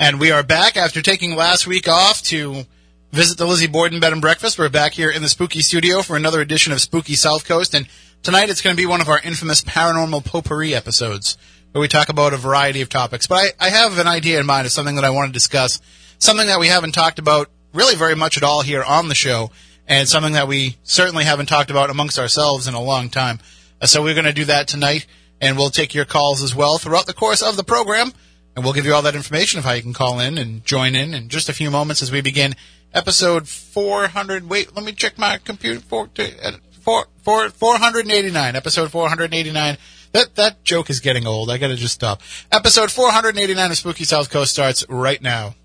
And we are back after taking last week off to visit the Lizzie Borden Bed and Breakfast. We're back here in the Spooky Studio for another edition of Spooky South Coast. And tonight it's going to be one of our infamous paranormal potpourri episodes where we talk about a variety of topics. But I, I have an idea in mind of something that I want to discuss, something that we haven't talked about really very much at all here on the show, and something that we certainly haven't talked about amongst ourselves in a long time. So we're going to do that tonight, and we'll take your calls as well throughout the course of the program. And we'll give you all that information of how you can call in and join in in just a few moments as we begin episode 400. Wait, let me check my computer. Four, uh, four, four, 489. Episode 489. That that joke is getting old. I gotta just stop. Episode 489 of Spooky South Coast starts right now.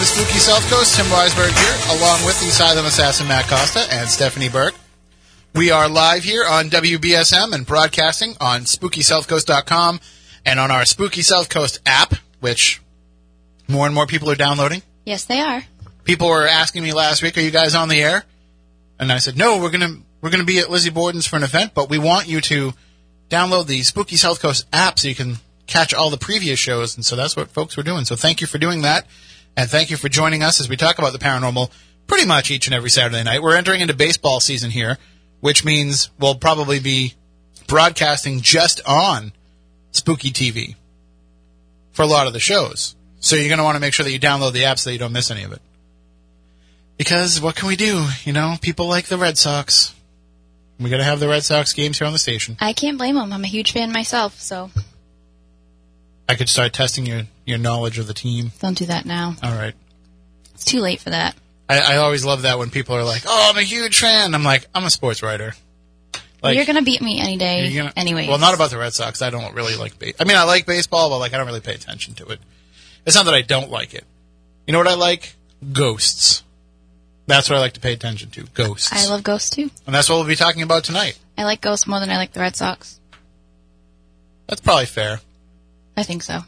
Evening and welcome to Spooky South Coast. Tim Weisberg here, along with the Silent Assassin Matt Costa and Stephanie Burke. We are live here on WBSM and broadcasting on SpookySouthCoast.com and on our Spooky South Coast app, which more and more people are downloading. Yes, they are. People were asking me last week, "Are you guys on the air?" And I said, "No, we're gonna we're gonna be at Lizzie Borden's for an event, but we want you to download the Spooky South Coast app so you can catch all the previous shows." And so that's what folks were doing. So thank you for doing that, and thank you for joining us as we talk about the paranormal pretty much each and every Saturday night. We're entering into baseball season here, which means we'll probably be broadcasting just on Spooky TV for a lot of the shows. So you're going to want to make sure that you download the app so that you don't miss any of it. Because what can we do? You know, people like the Red Sox. We got to have the Red Sox games here on the station. I can't blame them. I'm a huge fan myself, so I could start testing your, your knowledge of the team. don't do that now. All right. It's too late for that. I, I always love that when people are like, "Oh, I'm a huge fan." I'm like, "I'm a sports writer." Like, You're gonna beat me any day, gonna- anyways. Well, not about the Red Sox. I don't really like. Ba- I mean, I like baseball, but like, I don't really pay attention to it. It's not that I don't like it. You know what I like? Ghosts. That's what I like to pay attention to. Ghosts. I love Ghosts too. and that's what we'll be talking about tonight. I like Ghosts more than I like the Red Sox. That's probably fair. I think so.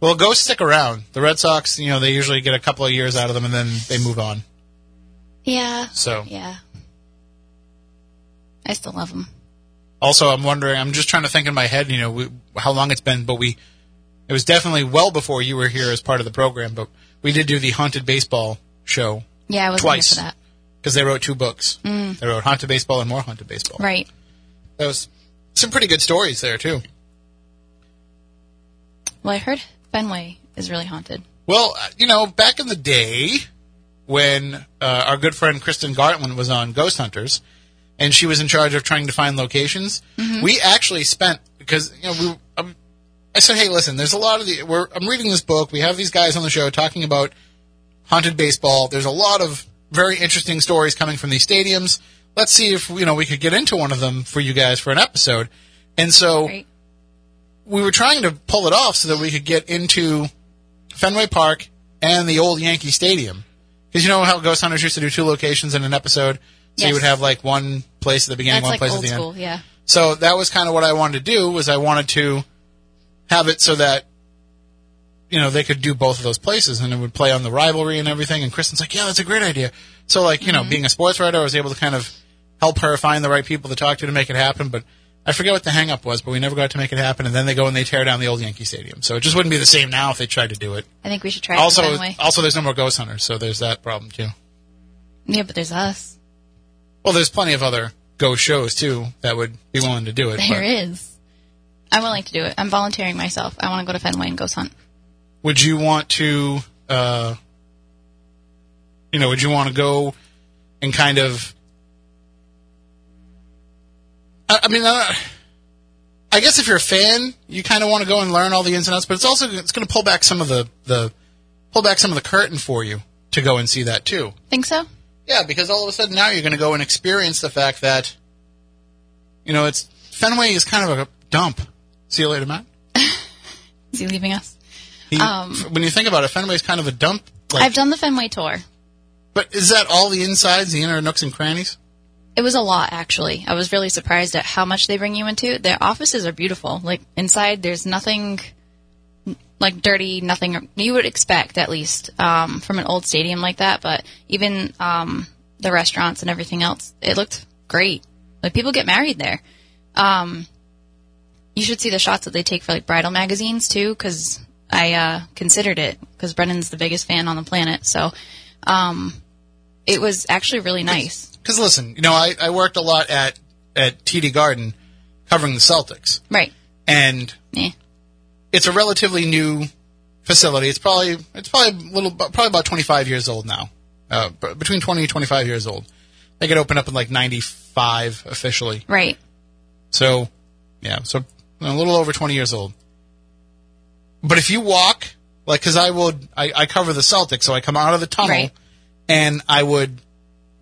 Well, go stick around. The Red Sox, you know, they usually get a couple of years out of them and then they move on. Yeah. So, Yeah. I still love them. also, I'm wondering, I'm just trying to think in my head, you know, we, how long it's been, but we, it was definitely well before you were here as part of the program, but we did do the Haunted Baseball show Yeah, I was Twice. for that. because they wrote two books. Mm. They wrote Haunted Baseball and more Haunted Baseball. Right. That was some pretty good stories there, too. Well, I heard Fenway is really haunted. Well, uh, you know, back in the day when uh, our good friend Kristen Gartland was on Ghost Hunters, and she was in charge of trying to find locations, we actually spent because you know we. Um, I said, hey, listen, there's a lot of the. We're, I'm reading this book. We have these guys on the show talking about haunted baseball. There's a lot of very interesting stories coming from these stadiums. Let's see if you know we could get into one of them for you guys for an episode. And so Right. We were trying to pull it off so that we could get into Fenway Park and the old Yankee Stadium. Because you know how Ghost Hunters used to do two locations in an episode? So you would have like one place at the beginning, That's one like place at the school. end. Yeah. So that was kind of what I wanted to do was I wanted to have it so that you know they could do both of those places and it would play on the rivalry and everything. And Kristen's like, yeah, that's a great idea. So like you know, mm-hmm. being a sports writer, I was able to kind of help her find the right people to talk to to make it happen. But I forget what the hang up was, but we never got to make it happen. And then they go and they tear down the old Yankee Stadium. So it just wouldn't be the same now if they tried to do it. I think we should try it Also, the Fenway. also there's no more ghost hunters, so there's that problem too. Yeah, but there's us. Well, there's plenty of other ghost shows too that would be willing to do it. There but is. I'm willing to do it. I'm volunteering myself. I want to go to Fenway and ghost hunt. would you want to, uh, you know, would you want to go and kind of? I, I mean, I, I guess if you're a fan, you kind of want to go and learn all the ins and outs, but it's also it's going to pull back some of the the pull back some of the curtain for you to go and see that too. Think so? Yeah, because all of a sudden now you're going to go and experience the fact that, you know, it's Fenway is kind of a dump See you later, Matt. Is he leaving us? He, Um, when you think about it, Fenway's kind of a dump. Like, I've done the Fenway tour. but is that all the insides, the inner nooks and crannies? It was a lot, actually. I was really surprised at how much they bring you into. Their offices are beautiful. Like inside, there's nothing like dirty, nothing you would expect at least um, from an old stadium like that. But even um, the restaurants and everything else, it looked great. Like people get married there. Um, you should see the shots that they take for like bridal magazines too, because I uh, considered it because Brennan's the biggest fan on the planet. So um, it was actually really nice. Because listen, you know, I, I worked a lot at at TD Garden covering the Celtics, Right. and Yeah. it's a relatively new facility. It's probably it's probably a little probably about 25 years old now, uh, between 20 and 25 years old. They get opened up in like 95 officially. Right. So, yeah, so a little over 20 years old. But if you walk, like, because I would, I, I cover the Celtics, so I come out of the tunnel, Right. and I would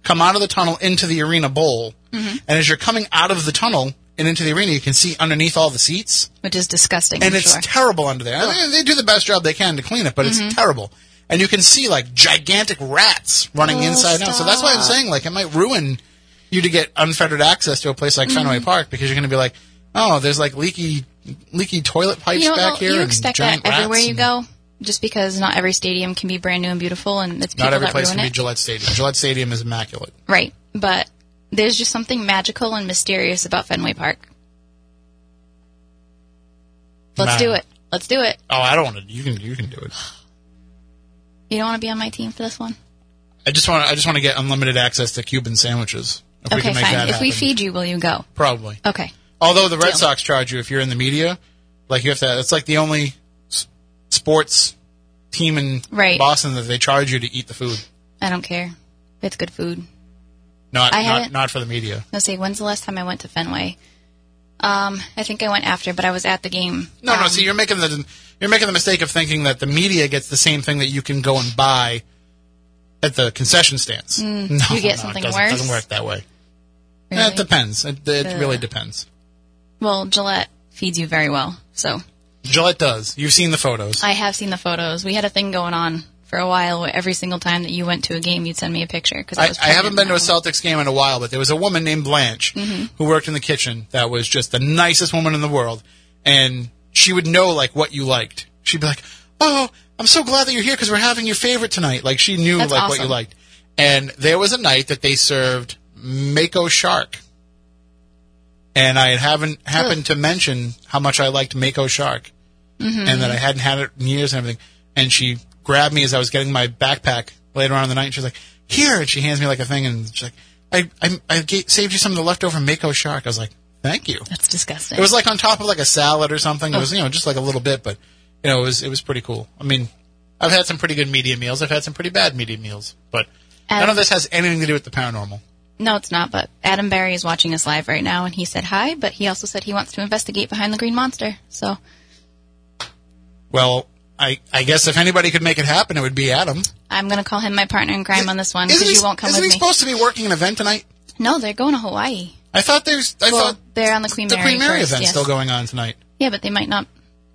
come out of the tunnel into the arena bowl, Mm-hmm. and as you're coming out of the tunnel and into the arena, you can see underneath all the seats, Which is disgusting. and I'm it's sure. terrible under there. Mean, they do the best job they can to clean it, but Mm-hmm. it's terrible. And you can see like gigantic rats running Oh, inside and out. So that's why I'm saying like it might ruin you to get unfettered access to a place like Fenway Mm-hmm. Park because you're going to be like, oh, there's like leaky leaky toilet pipes you know, back here. you and expect giant that everywhere you go, just because not every stadium can be brand new and beautiful, and it's people Not every that place ruin can be. Gillette Stadium. Gillette Stadium is immaculate. right, but there's just something magical and mysterious about Fenway Park. Let's do it. Let's do it. Oh, I don't want to. You can you can do it. You don't want to be on my team for this one? I just want I just want to get unlimited access to Cuban sandwiches. If we okay, can make fine. If we feed you, will you go? probably. Okay. Although the Red Deal. Sox charge you if you're in the media, like you have to. It's like the only sports team in Right. Boston that they charge you to eat the food. I don't care. It's good food. Not I not haven't- for the media. Let's see. When's the last time I went to Fenway? Um, I think I went after, but I was at the game. No, no. Um, See, you're making the you're making the mistake of thinking that the media gets the same thing that you can go and buy at the concession stands. no, Mm. you get no, something it doesn't, worse? doesn't work that way. really? Eh, It depends. It, it Ugh. really depends. Well, Gillette feeds you very well, so Gillette does. You've seen the photos. I have seen the photos. We had a thing going on for a while where every single time that you went to a game, you'd send me a picture because I, I, I haven't been to a Celtics game in a while, but there was a woman named Blanche mm-hmm. who worked in the kitchen that was just the nicest woman in the world, and she would know like what you liked. She'd be like, "Oh, I'm so glad that you're here because we're having your favorite tonight." Like she knew That's like what you liked. And there was a night that they served Mako shark, and I haven't happened to mention how much I liked Mako shark, Mm-hmm. and that I hadn't had it in years and everything. And she grabbed me as I was getting my backpack later on in the night. And she's like, "Here," and she hands me like a thing, and she's like, "I I, I ga- saved you some of the leftover Mako shark." I was like, "Thank you." That's disgusting. It was like on top of like a salad or something. It was you know just like a little bit, but you know it was it was pretty cool. I mean, I've had some pretty good media meals. I've had some pretty bad media meals, but none of this has anything to do with the paranormal. No, it's not. But Adam Barry is watching us live right now, and he said hi. But he also said he wants to investigate behind the Green Monster. So Well, I I guess if anybody could make it happen, it would be Adam. I'm going to call him my partner in crime on this one because you won't come isn't with he me. supposed to be working an event tonight? no, they're going to Hawaii. I thought there's I well, thought they're on the Queen the Mary. Queen Mary first, event's yes. still going on tonight. Yeah, but they might not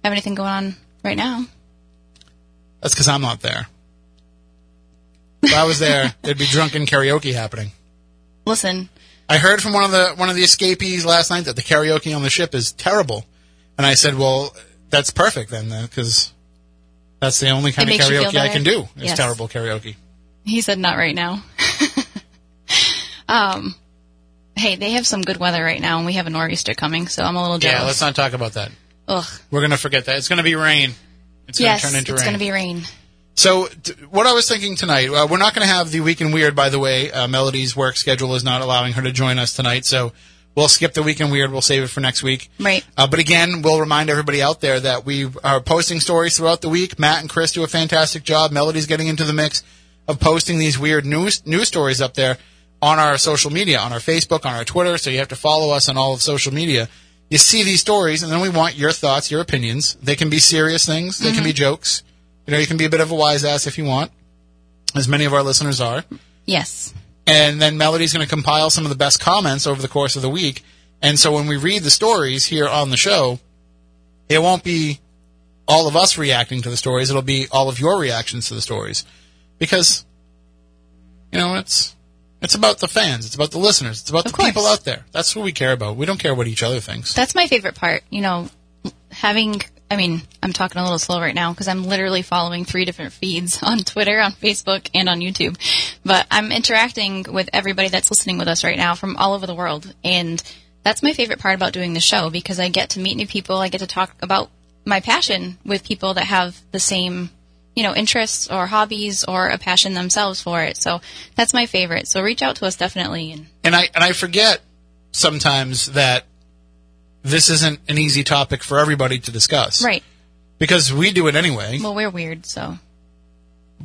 have anything going on right now. That's because I'm not there. If I was there, there'd be drunken karaoke happening. Listen, I heard from one of the one of the escapees last night that the karaoke on the ship is terrible, and I said, "Well, that's perfect then, because that's the only kind It of makes you feel karaoke I can do is Yes. terrible karaoke." he said not right now. um, hey, they have some good weather right now, and we have a nor'easter coming, so I'm a little Yeah, let's not talk about that. Ugh. We're gonna forget that. It's gonna be rain. It's gonna Yes, turn into it's rain. going to be rain. So, t- what I was thinking tonight, uh, we're not going to have the weekend Weird, by the way. Uh, Melody's work schedule is not allowing her to join us tonight, so we'll skip the weekend Weird. We'll save it for next week. Right. Uh, but again, we'll remind everybody out there that we are posting stories throughout the week. Matt and Chris do a fantastic job. Melody's getting into the mix of posting these weird news news stories up there on our social media, on our Facebook, on our Twitter. So you have to follow us on all of social media. You see these stories, and then we want your thoughts, your opinions. They can be serious things. They can be jokes. You know, you can be a bit of a wise ass if you want, as many of our listeners are. Yes. And then Melody's going to compile some of the best comments over the course of the week. And so when we read the stories here on the show, it won't be all of us reacting to the stories. It'll be all of your reactions to the stories, because you know it's it's about the fans. It's about the listeners. It's about Of the course. people out there. That's what we care about. We don't care what each other thinks. That's my favorite part. You know, having. I mean, I'm talking a little slow right now because I'm literally following three different feeds on Twitter, on Facebook, and on YouTube. But I'm interacting with everybody that's listening with us right now from all over the world, and that's my favorite part about doing the show because I get to meet new people. I get to talk about my passion with people that have the same, you know, interests or hobbies or a passion themselves for it. So that's my favorite. So reach out to us definitely. And and I and I forget sometimes that this isn't an easy topic for everybody to discuss. right. Because we do it anyway. Well, we're weird, so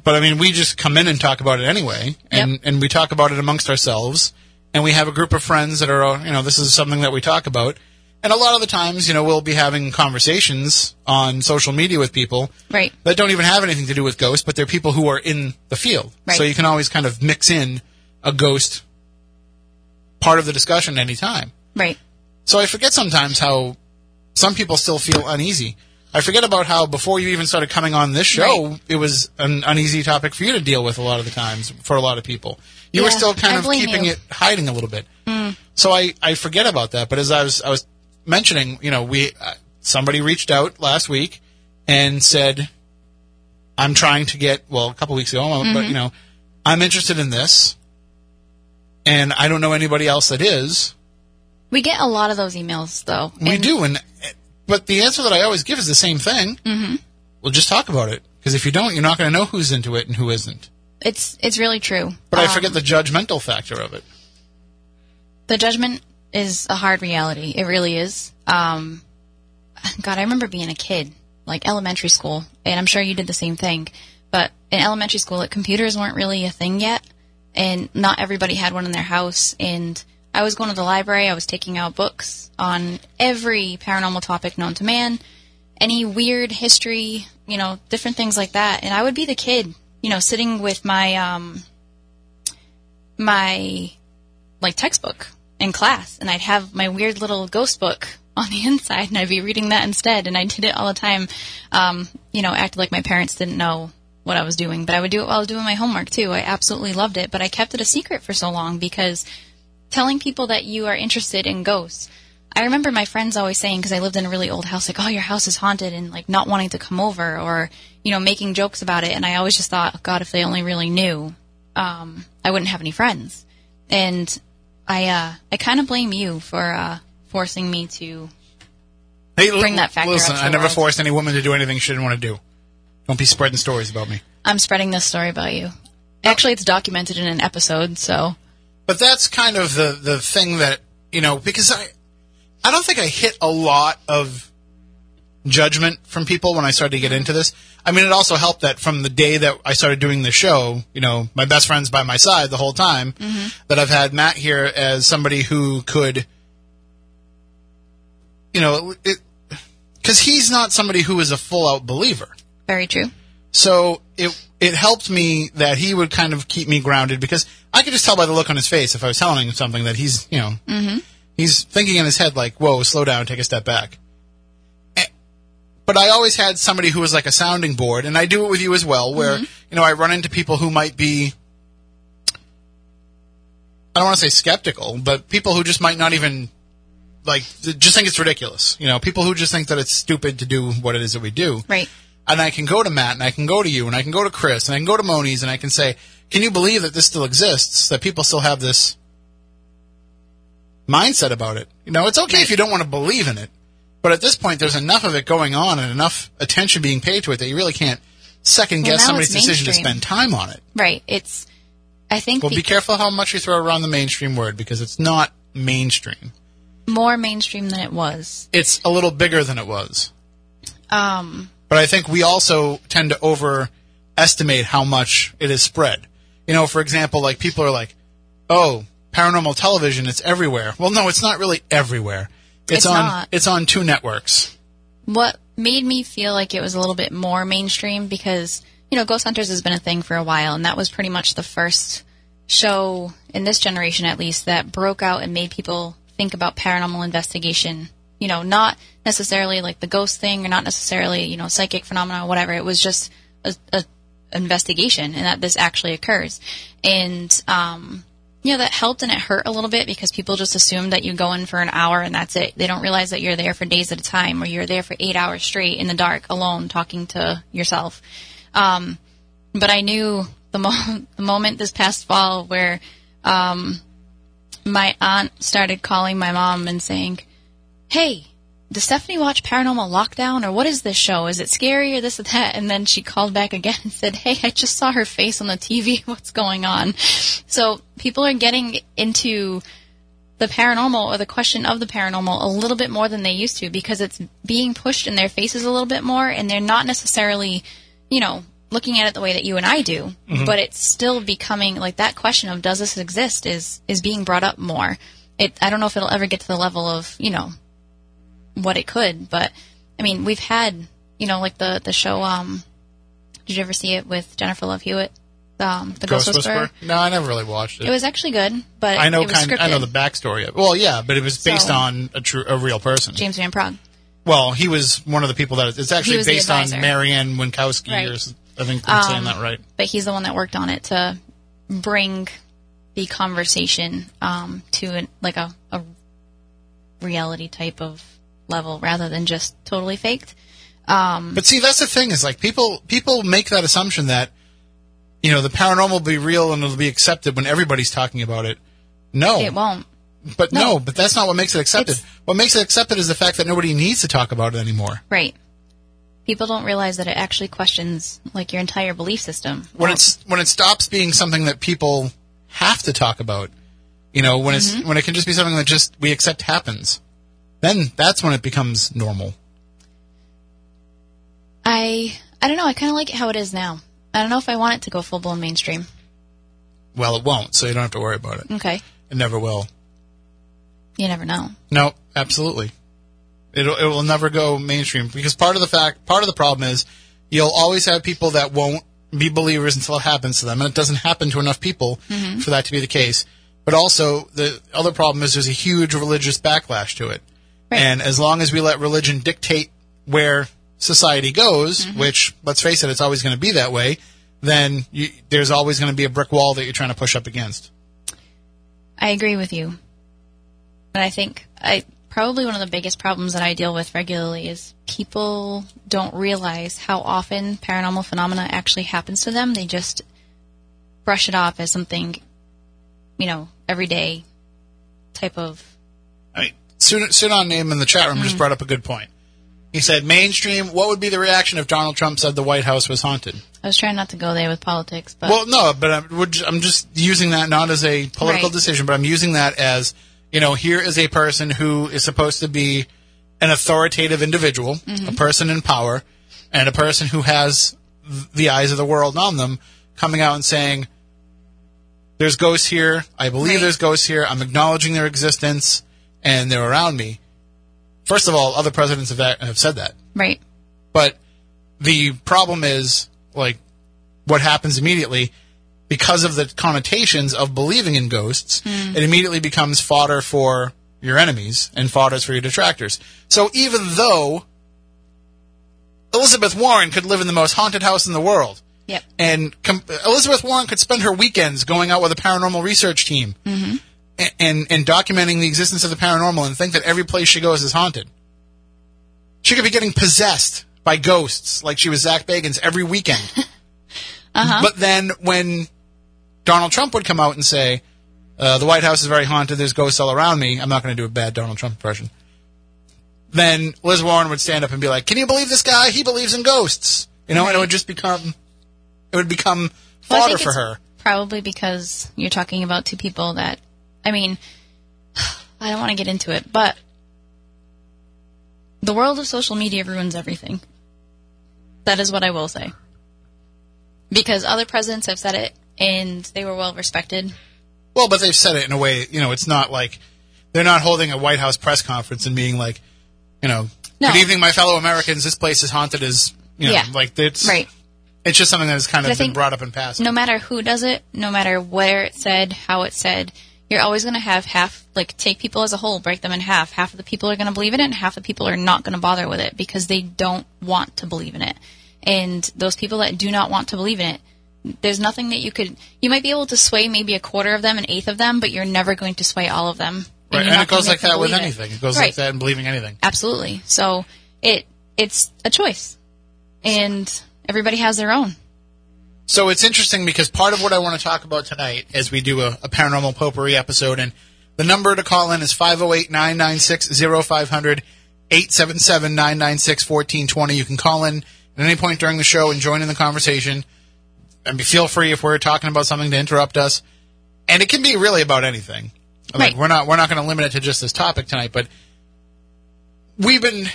But I mean, we just come in and talk about it anyway, and Yep. and we talk about it amongst ourselves, and we have a group of friends that are, you know, this is something that we talk about, and a lot of the times, you know, we'll be having conversations on social media with people right. that don't even have anything to do with ghosts, but they're people who are in the field, Right. so you can always kind of mix in a ghost part of the discussion anytime. Right. So I forget sometimes how some people still feel uneasy. I forget about how before you even started coming on this show, Right. it was an uneasy topic for you to deal with a lot of the times for a lot of people. You were still kind I of keeping you. it hiding a little bit. So I, I forget about that. But as I was I was mentioning, you know, we uh, somebody reached out last week and said, "I'm trying to get well a couple weeks ago, Mm-hmm. but you know, I'm interested in this, and I don't know anybody else that is." We get a lot of those emails, though. We do, and but the answer that I always give is the same thing. Mm-hmm. We'll just talk about it because if you don't, you're not going to know who's into it and who isn't. It's it's really true. But I Um, forget the judgmental factor of it. the judgment is a hard reality. It really is. Um, God, I remember being a kid, like elementary school, and I'm sure you did the same thing. But in elementary school, like, computers weren't really a thing yet, and not everybody had one in their house. And I was going to the library. I was taking out books on every paranormal topic known to man, any weird history, you know, different things like that. And I would be the kid, you know, sitting with my um, my like textbook in class and I'd have my weird little ghost book on the inside and I'd be reading that instead and I did it all the time. Um, you know, acted like my parents didn't know what I was doing, but I would do it while I was doing my homework too. I absolutely loved it, but I kept it a secret for so long because telling people that you are interested in ghosts. I remember my friends always saying, because I lived in a really old house, like, oh, your house is haunted, and like not wanting to come over, or, you know, making jokes about it. And I always just thought, oh, God, if they only really knew, um, I wouldn't have any friends. And I, uh, I kind of blame you for, uh, forcing me to, Hey, Bring that factor Listen, I never world. forced any woman to do anything she didn't want to do. Don't be spreading stories about me. I'm spreading this story about you. Actually, it's documented in an episode, so. But that's kind of the the thing that you know because I I don't think I hit a lot of judgment from people when I started to get into this. I mean, it also helped that from the day that I started doing the show, you know, my best friend's by my side the whole time. Mm-hmm. That I've had Matt here as somebody who could, you know, because he's not somebody who is a full out believer. Very true. So it it helped me that he would kind of keep me grounded because I could just tell by the look on his face if I was telling him something that he's you know he's thinking in his head like whoa slow down take a step back. Eh, But I always had somebody who was like a sounding board, and I do it with you as well, where you know I run into people who might be. I don't want to say skeptical, but people who just might not even like just think it's ridiculous. You know, people who just think that it's stupid to do what it is that we do Right. And I can go to Matt and I can go to you and I can go to Chris and I can go to Moniz and I can say, can you believe that this still exists? That people still have this mindset about it. You know, it's okay if you don't want to believe in it, but at this point, there's enough of it going on and enough attention being paid to it that you really can't second guess now somebody's decision to spend time on it. Right. It's, I think Well, be careful how much you throw around the mainstream word because it's not mainstream. more mainstream than it was. It's a little bigger than it was. Um, but I think we also tend to overestimate how much it is spread. You know, for example, like people are like, "Oh, paranormal television, it's everywhere." Well, no, it's not really everywhere. It's, It's on not. it's on two networks. what made me feel like it was a little bit more mainstream because you know Ghost Hunters has been a thing for a while, and that was pretty much the first show in this generation, at least, that broke out and made people think about paranormal investigation. You know, not necessarily like the ghost thing or not necessarily, you know, psychic phenomena or whatever. It was just a, a investigation and that this actually occurs. And, um, you know, that helped and it hurt a little bit because people just assume that you go in for an hour and that's it. They don't realize that you're there for days at a time or you're there for eight hours straight in the dark alone talking to yourself. Um, but I knew the, mo- the moment this past fall where, um, my aunt started calling my mom and saying, Hey, does Stephanie watch Paranormal Lockdown or what is this show? Is it scary or this or that? And then she called back again and said, Hey, I just saw her face on the TV. What's going on? So people are getting into the paranormal or the question of the paranormal a little bit more than they used to because it's being pushed in their faces a little bit more and they're not necessarily, you know, looking at it the way that you and I do, mm-hmm. but it's still becoming like that question of does this exist is is being brought up more. It I don't know if it'll ever get to the level of, you know, what it could, but I mean, we've had, you know, like the the show um did you ever see it with Jennifer Love Hewitt? Um, the Ghost, Whisperer. No, I never really watched it. It was actually good, but I know it was kind. scripted. I know the backstory. of Well, yeah, but it was based So- on a true, a real person. James Van Praagh. Well, he was one of the people that it's actually based on. Mary Ann Winkowski. Right. Or, I think I'm saying Um, that right. but he's the one that worked on it to bring the conversation um, to an, like a, a reality type of level rather than just totally faked. Um, But see, that's the thing is like people people make that assumption that you know the paranormal will be real and it'll be accepted when everybody's talking about it. No, it won't. but no. no. but that's not what makes it accepted. It's- what makes it accepted is the fact that nobody needs to talk about it anymore. Right. People don't realize that it actually questions like your entire belief system. When it's when it stops being something that people have to talk about, you know, when Mm-hmm. it's when it can just be something that just we accept happens, then that's when it becomes normal. I I don't know. I kind of like it how it is now. I don't know if I want it to go full blown mainstream. Well, it won't, so you don't have to worry about it. Okay. It never will. You never know. No, absolutely. It'll, it will never go mainstream because part of the fact, part of the problem is you'll always have people that won't be believers until it happens to them, and it doesn't happen to enough people mm-hmm. for that to be the case. But also, the other problem is there's a huge religious backlash to it. Right. And as long as we let religion dictate where society goes, mm-hmm. which, let's face it, it's always going to be that way, then you, there's always going to be a brick wall that you're trying to push up against. I agree with you. And I think I probably one of the biggest problems that I deal with regularly is people don't realize how often paranormal phenomena actually happens to them. They just brush it off as something, you know, everyday type of I mean, Sun- Sunan Name in the chat room Mm. just brought up a good point. He said, mainstream, what would be the reaction if Donald Trump said the White House was haunted? I was trying not to go there with politics, but Well, no, but I'm, I'm just using that not as a political Right. decision, but I'm using that as, you know, here is a person who is supposed to be an authoritative individual, Mm-hmm. a person in power, and a person who has the eyes of the world on them coming out and saying, there's ghosts here. I believe Right. there's ghosts here. I'm acknowledging their existence, and they're around me. First of all, other presidents have, that, have said that. right. But the problem is, like, what happens immediately because of the connotations of believing in ghosts, it immediately becomes fodder for your enemies and fodder for your detractors. So even though Elizabeth Warren could live in the most haunted house in the world, Yep. and com- Elizabeth Warren could spend her weekends going out with a paranormal research team Mm-hmm. And, and documenting the existence of the paranormal and think that every place she goes is haunted. She could be getting possessed by ghosts like she was Zak Bagans every weekend. Uh-huh. But then when Donald Trump would come out and say, uh, the White House is very haunted, there's ghosts all around me, I'm not going to do a bad Donald Trump impression. Then Liz Warren would stand up and be like, can you believe this guy? He believes in ghosts. You know, and it would just become, it would become Well, fodder think for her. Probably because you're talking about two people that, I mean, I don't want to get into it, but the world of social media ruins everything. That is what I will say. Because other presidents have said it, and they were well respected. Well, but they've said it in a way, you know, it's not like they're not holding a White House press conference and being like, you know, No. good evening, my fellow Americans. This place is haunted as, you know, Yeah. like it's Right. It's just something that has kind of been brought up in past. No matter who does it, no matter where it's said, how it's said, you're always going to have half, like, take people as a whole, break them in half. Half of the people are going to believe in it, and half the people are not going to bother with it because they don't want to believe in it. And those people that do not want to believe in it, there's nothing that you could, you might be able to sway maybe a quarter of them, an eighth of them, but you're never going to sway all of them. Right. you're And it goes like that with anything. It goes like that in believing anything. Absolutely. So it it's a choice, and everybody has their own. So it's interesting because part of what I want to talk about tonight as we do a, a paranormal potpourri episode, and the number to call in is 508 996 0500 877 996 1420. You can call in at any point during the show and join in the conversation. And feel free if we're talking about something to interrupt us. And it can be really about anything. Like Right. we're not we're not going to limit it to just this topic tonight, but we've been.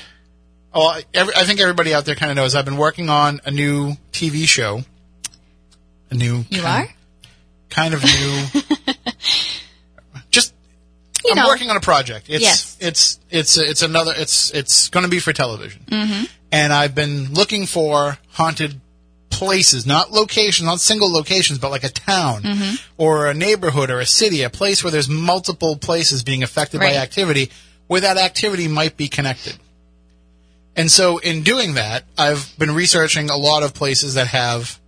Oh, every, I think everybody out there kind of knows I've been working on a new TV show. A new You kind, are, kind of new. just you I'm know, working on a project. It's Yes. it's it's it's another it's it's going to be for television. Mm-hmm. And I've been looking for haunted places, not locations, not single locations, but like a town Mm-hmm. or a neighborhood or a city, a place where there's multiple places being affected Right. by activity, where that activity might be connected. And so in doing that, I've been researching a lot of places that have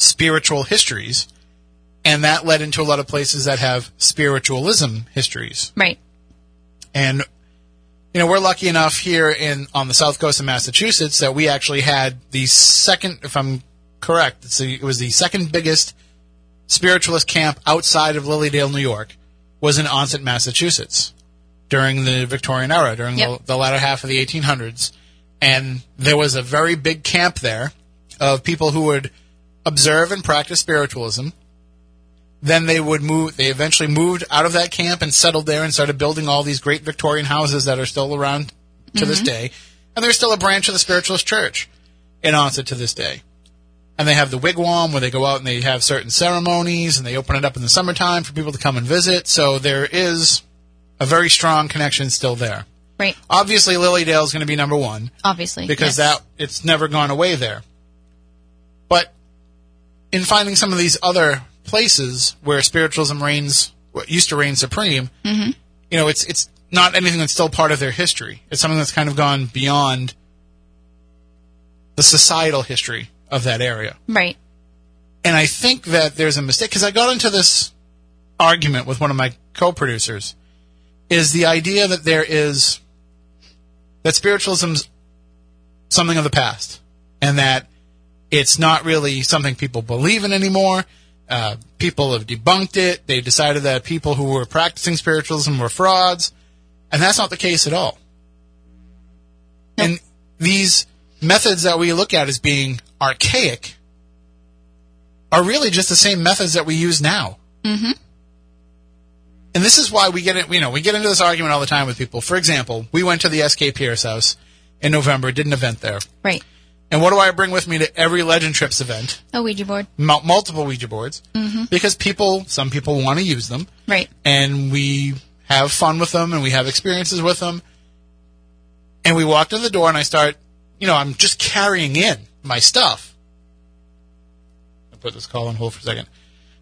spiritual histories, and that led into a lot of places that have spiritualism histories. right? And you know, we're lucky enough here in on the south coast of Massachusetts that we actually had the second, if I'm correct, it's the, it was the second biggest spiritualist camp outside of Lily Dale, New York, was in Onset, Massachusetts, during the Victorian era, during Yep. the, the latter half of the 1800s, and there was a very big camp there of people who would observe and practice spiritualism then they would move they eventually moved out of that camp and settled there and started building all these great victorian houses that are still around to this mm-hmm. day and there's still a branch of the spiritualist church in onset to this day and they have the wigwam where they go out and they have certain ceremonies and they open it up in the summertime for people to come and visit so there is a very strong connection still there Right. obviously lily dale is going to be number one Obviously, because yes. that it's never gone away there. In finding some of these other places where spiritualism reigns, what used to reign supreme, Mm-hmm. you know, it's it's not anything that's still part of their history. It's something that's kind of gone beyond the societal history of that area. right. And I think that there's a mistake because I got into this argument with one of my co-producers. Is the idea that there is that spiritualism's something of the past, and that it's not really something people believe in anymore. Uh, people have debunked it. They've decided that people who were practicing spiritualism were frauds, and that's not the case at all. And these methods that we look at as being archaic are really just the same methods that we use now. Mm-hmm. And this is why we get it. You know, we get into this argument all the time with people. For example, we went to the S.K. Pierce house in November, did an event there, Right. And what do I bring with me to every Legend Trips event? A Ouija board. Mul- multiple Ouija boards, mm-hmm. because people, some people want to use them, Right. and we have fun with them, and we have experiences with them. And we walk to the door, and I start, you know, I'm just carrying in my stuff. I put this call on hold for a second.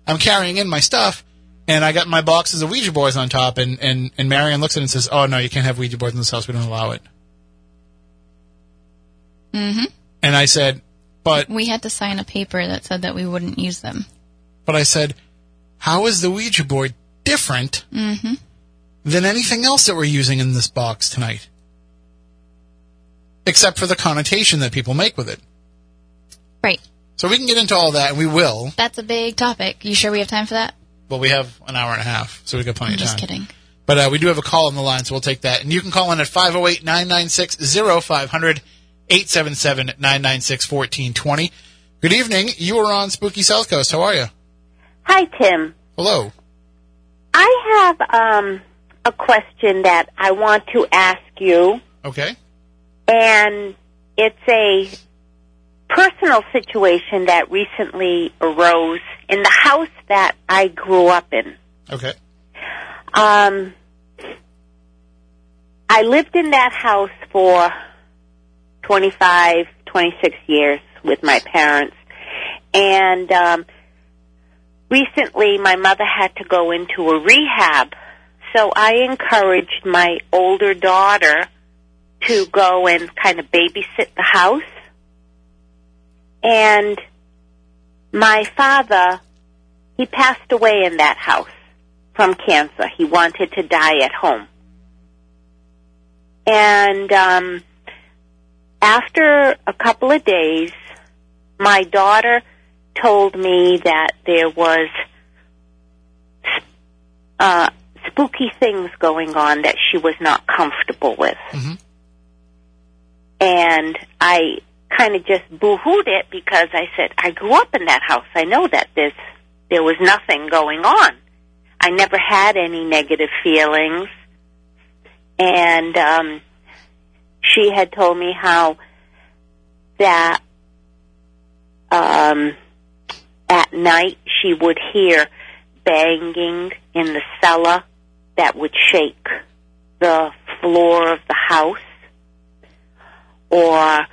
I'm carrying in my stuff, and I got my boxes of Ouija boards on top, and, and, and Marion looks at it and says, Oh, no, you can't have Ouija boards in this house. We don't allow it. Mm-hmm. And I said, But, We had to sign a paper that said that we wouldn't use them. but I said, How is the Ouija board different Mm-hmm. than anything else that we're using in this box tonight? Except for the connotation that people make with it. Right. So we can get into all that, and we will. That's a big topic. You sure we have time for that? Well, we have an hour and a half, so we got plenty I'm of just kidding. But uh, we do have a call on the line, so we'll take that. And you can call in at 508 996 0500 877 996 1420. Good evening. You are on Spooky South Coast. How are you? Hi, Tim. Hello. I have um, a question that I want to ask you, Okay. and it's a personal situation that recently arose in the house that I grew up in. Okay. Um, I lived in that house for 25, 26 years with my parents. And um, recently my mother had to go into a rehab, so I encouraged my older daughter to go and kind of babysit the house. And my father, he passed away in that house from cancer. He wanted to die at home. And um, after a couple of days, my daughter told me that there was uh, spooky things going on that she was not comfortable with. Mhm. And I kind of just boo-hooed it because I said, I grew up in that house. I know that there's, there was nothing going on. I never had any negative feelings. And, um, she had told me how that, um, at night she would hear banging in the cellar that would shake the floor of the house or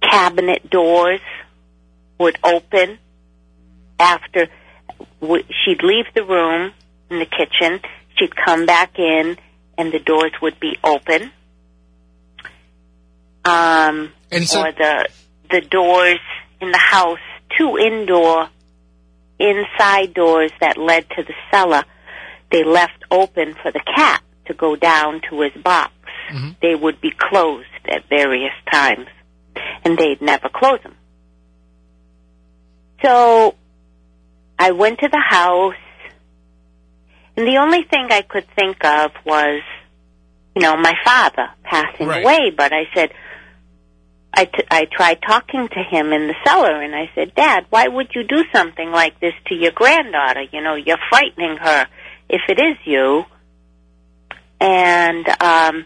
cabinet doors would open after she'd leave the room in the kitchen she'd come back in and the doors would be open um And so, or the the doors in the house, two indoor inside doors that led to the cellar, they left open for the cat to go down to his box. Mhm. They would be closed at various times, and they'd never close them. So I went to the house, and the only thing I could think of was, you know, my father passing Right. away. But I said, I, t- I tried talking to him in the cellar and I said, Dad, why would you do something like this to your granddaughter? You know, you're frightening her if it is you. And, um,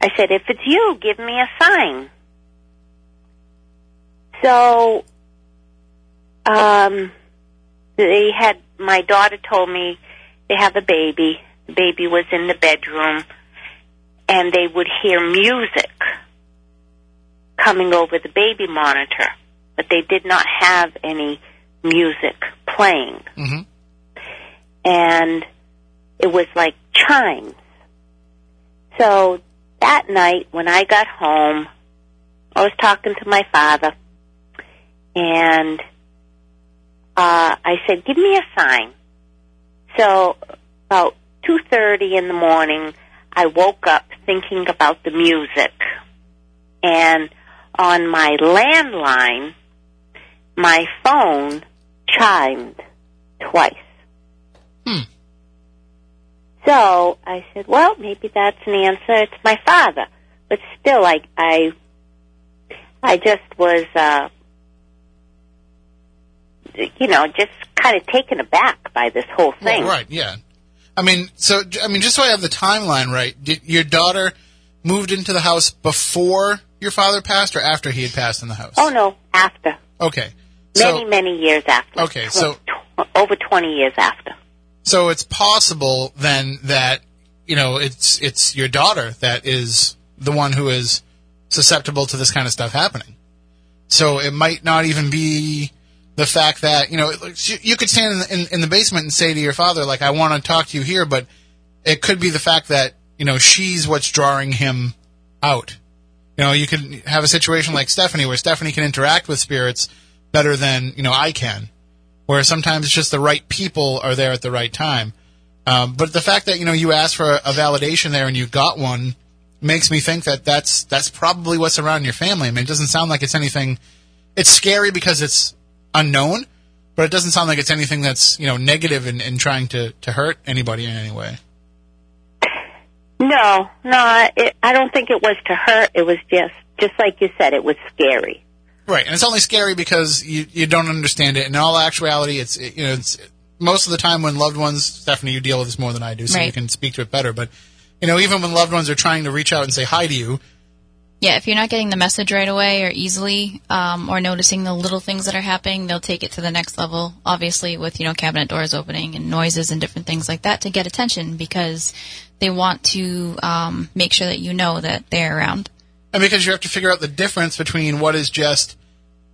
I said, if it's you, give me a sign. So, um, they had, my daughter told me they have a baby. The baby was in the bedroom and they would hear music coming over the baby monitor, but they did not have any music playing. Mhm. And it was like chimes. So that night when I got home, I was talking to my father and uh, I said, give me a sign. So about 2.30 in the morning, I woke up thinking about the music. And on my landline, my phone chimed twice. Hmm. So I said, well, maybe that's an answer. It's my father. But still, I, I, I just was, uh, you know, just kind of taken aback by this whole thing. Well, right, yeah. I mean, so I mean, just so I have the timeline right, did your daughter moved into the house before your father passed, or after he had passed in the house? Oh no, after. Okay. Many, So, many years after. Okay, so- Tw- over 20 years after. so it's possible then that you know it's it's your daughter that is the one who is susceptible to this kind of stuff happening. So it might not even be the fact that you know you- you could stand in in, in the basement and say to your father like I want to talk to you here, but it could be the fact that you know she's what's drawing him out. You know, you could have a situation like Stephanie where Stephanie can interact with spirits better than you know I can, where sometimes it's just the right people are there at the right time. Um, but the fact that you know you asked for a, validation there and you got one makes me think that that's that's probably what's around your family. I mean, it doesn't sound like it's anything. It's scary because it's unknown, but it doesn't sound like it's anything that's you know negative in, in trying to to hurt anybody in any way. No, no, it, I don't think it was to hurt. It was just, just like you said, it was scary. Right, and it's only scary because you you don't understand it. In all actuality, it's you know it's most of the time when loved ones, Stephanie, you deal with this more than I do, so you can speak to it better. But you know, even when loved ones are trying to reach out and say hi to you, Yeah, if you're not getting the message right away or easily, um, or noticing the little things that are happening, they'll take it to the next level. Obviously, with you know cabinet doors opening and noises and different things like that to get attention because they want to um, make sure that you know that they're around. and because you have to figure out the difference between what is just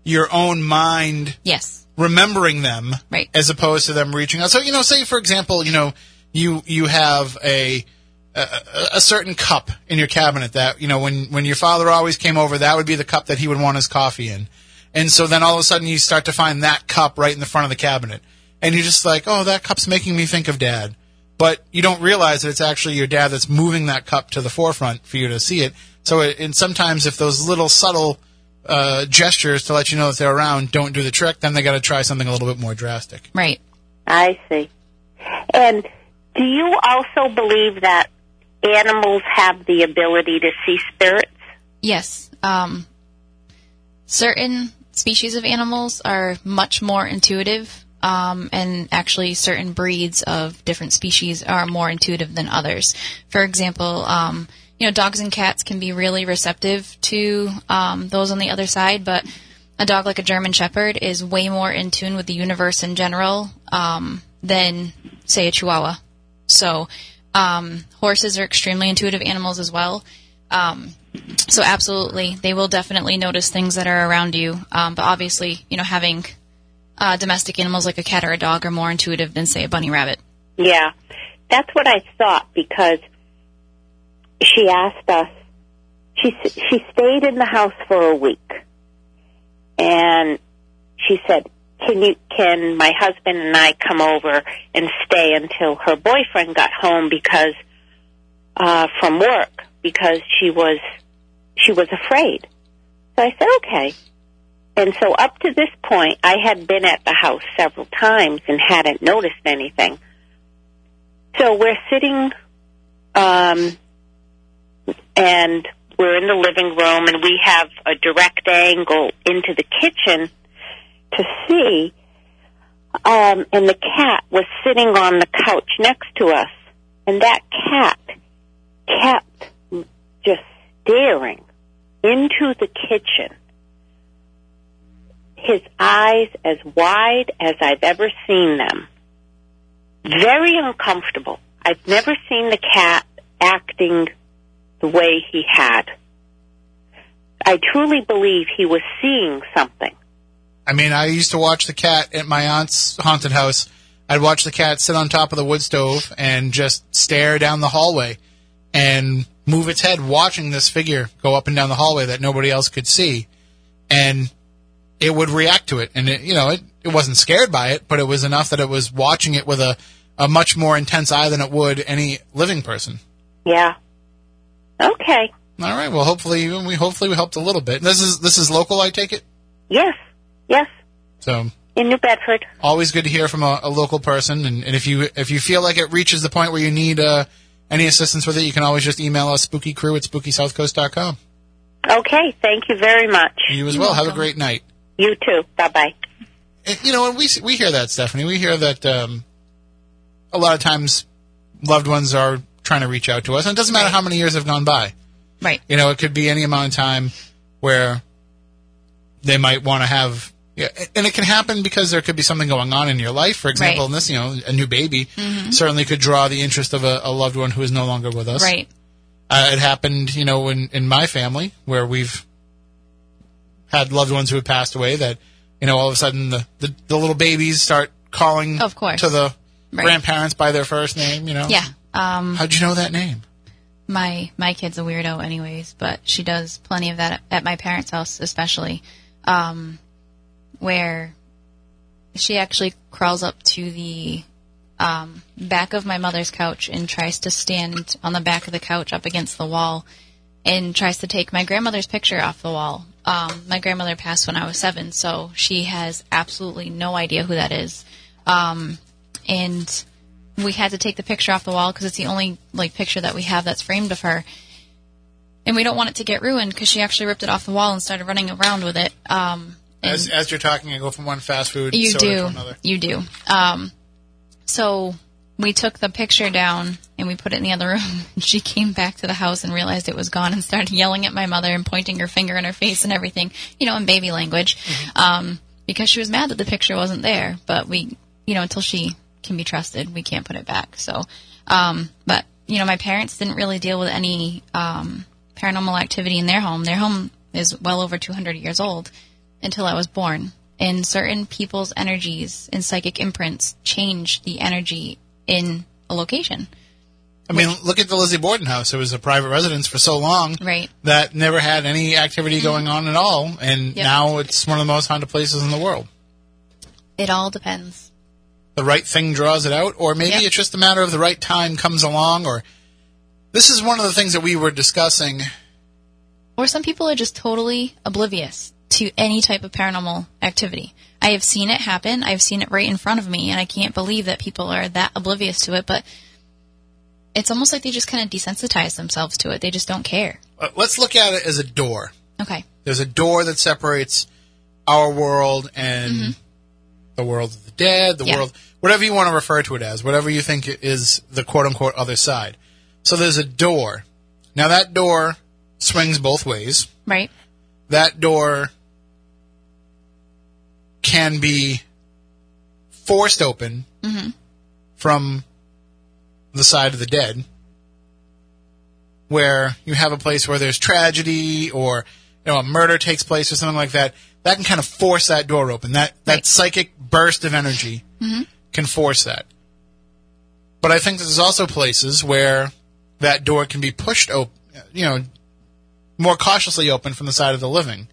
your own mind Yes. remembering them Right. as opposed to them reaching out. So, you know, say for example, you know, you you have a a, a certain cup in your cabinet that you know when when your father always came over, that would be the cup that he would want his coffee in. And so then all of a sudden you start to find that cup right in the front of the cabinet, and you're just like, oh, that cup's making me think of dad. But you don't realize that it's actually your dad that's moving that cup to the forefront for you to see it. So, it, and sometimes if those little subtle uh, gestures to let you know that they're around don't do the trick, then they got to try something a little bit more drastic. Right. I see. And do you also believe that animals have the ability to see spirits? Yes. Um, certain species of animals are much more intuitive, um, and actually, certain breeds of different species are more intuitive than others. For example, um, you know, dogs and cats can be really receptive to um, those on the other side, but a dog like a German Shepherd is way more in tune with the universe in general um, than, say, a Chihuahua. So, um, horses are extremely intuitive animals as well. Um, so absolutely, they will definitely notice things that are around you. But obviously, you know, having uh, domestic animals like a cat or a dog are more intuitive than, say, a bunny rabbit. Yeah, that's what I thought because she asked us. She she stayed in the house for a week, and she said, "Can you can my husband and I come over and stay until her boyfriend got home because uh, from work because she was she was afraid." So I said, "Okay." And so up to this point, I had been at the house several times and hadn't noticed anything. So we're sitting, um, and we're in the living room, and we have a direct angle into the kitchen to see. Um, and the cat was sitting on the couch next to us, and that cat kept just staring into the kitchen. His eyes as wide as I've ever seen them very uncomfortable. I've never seen the cat acting the way he had. I truly believe he was seeing something. I mean, I used to watch the cat at my aunt's haunted house. I'd watch the cat sit on top of the wood stove and just stare down the hallway and move its head, watching this figure go up and down the hallway that nobody else could see. And it would react to it. And, it, you know, it, it wasn't scared by it, but it was enough that it was watching it with a, a much more intense eye than it would any living person. Yeah. Okay. All right. Well, hopefully we hopefully we helped a little bit. This is this is local, I take it. Yes. Yes. So In New Bedford. always good to hear from a, a local person. And, and if you if you feel like it reaches the point where you need uh, any assistance with it, you can always just email us spookycrew at spookysouthcoast.com. Okay. Thank you very much. You as well. Have a great night. You too. Bye bye. You know, and we we hear that Stephanie. We hear that um, a lot of times loved ones are trying to reach out to us, and it doesn't matter Right. how many years have gone by. Right. You know, it could be any amount of time where they might want to have. Yeah, and it can happen because there could be something going on in your life. For example, Right. in this, you know, a new baby certainly could draw the interest of a, a loved one who is no longer with us. Right. Uh, it happened, you know, in, in my family where we've had loved ones who had passed away that, you know, all of a sudden the, the, the little babies start calling Of course. to the Right. grandparents by their first name, you know. Yeah. Um, How'd you know that name? my my kid's a weirdo anyways but she does plenty of that at, at my parents house especially um where she actually crawls up to the um back of my mother's couch and tries to stand on the back of the couch up against the wall and tries to take my grandmother's picture off the wall um my grandmother passed when i was seven so she has absolutely no idea who that is um and we had to take the picture off the wall because it's the only like picture that we have that's framed of her. And we don't want it to get ruined because she actually ripped it off the wall and started running around with it. Um, As, as you're talking, I go from one fast food you do, to another. you do. Um, so we took the picture down and we put it in the other room. she came back to the house and realized it was gone and started yelling at my mother and pointing her finger in her face and everything, you know, in baby language, um, because she was mad that the picture wasn't there. But we, you know, until she can be trusted, we can't put it back. So, um, but you know, my parents didn't really deal with any um, paranormal activity in their home. Their home is well over 200 years old until I was born. and certain people's energies and psychic imprints change the energy in a location. I mean, look at the Lizzie Borden house. It was a private residence for so long Right. that never had any activity mm-hmm. going on at all, and Yep. now it's one of the most haunted places in the world. It all depends. The right thing draws it out, or maybe Yep. it's just a matter of the right time comes along, or this is one of the things that we were discussing. Or some people are just totally oblivious to any type of paranormal activity. I have seen it happen. I've seen it right in front of me, and I can't believe that people are that oblivious to it. But it's almost like they just kind of desensitize themselves to it. They just don't care. Uh, let's look at it as a door. Okay. There's a door that separates our world and the world of the dead, the Mm-hmm. Yeah. world, whatever you want to refer to it as, whatever you think is the quote unquote other side. So there's a door. Now that door swings both ways. Right. That door can be forced open mm-hmm. from the side of the dead, where you have a place where there's tragedy or you know a murder takes place or something like that. That can kind of force that door open. That that Right. psychic burst of energy mm-hmm. can force that. But I think there's also places where that door can be pushed open, you know, more cautiously open from the side of the living.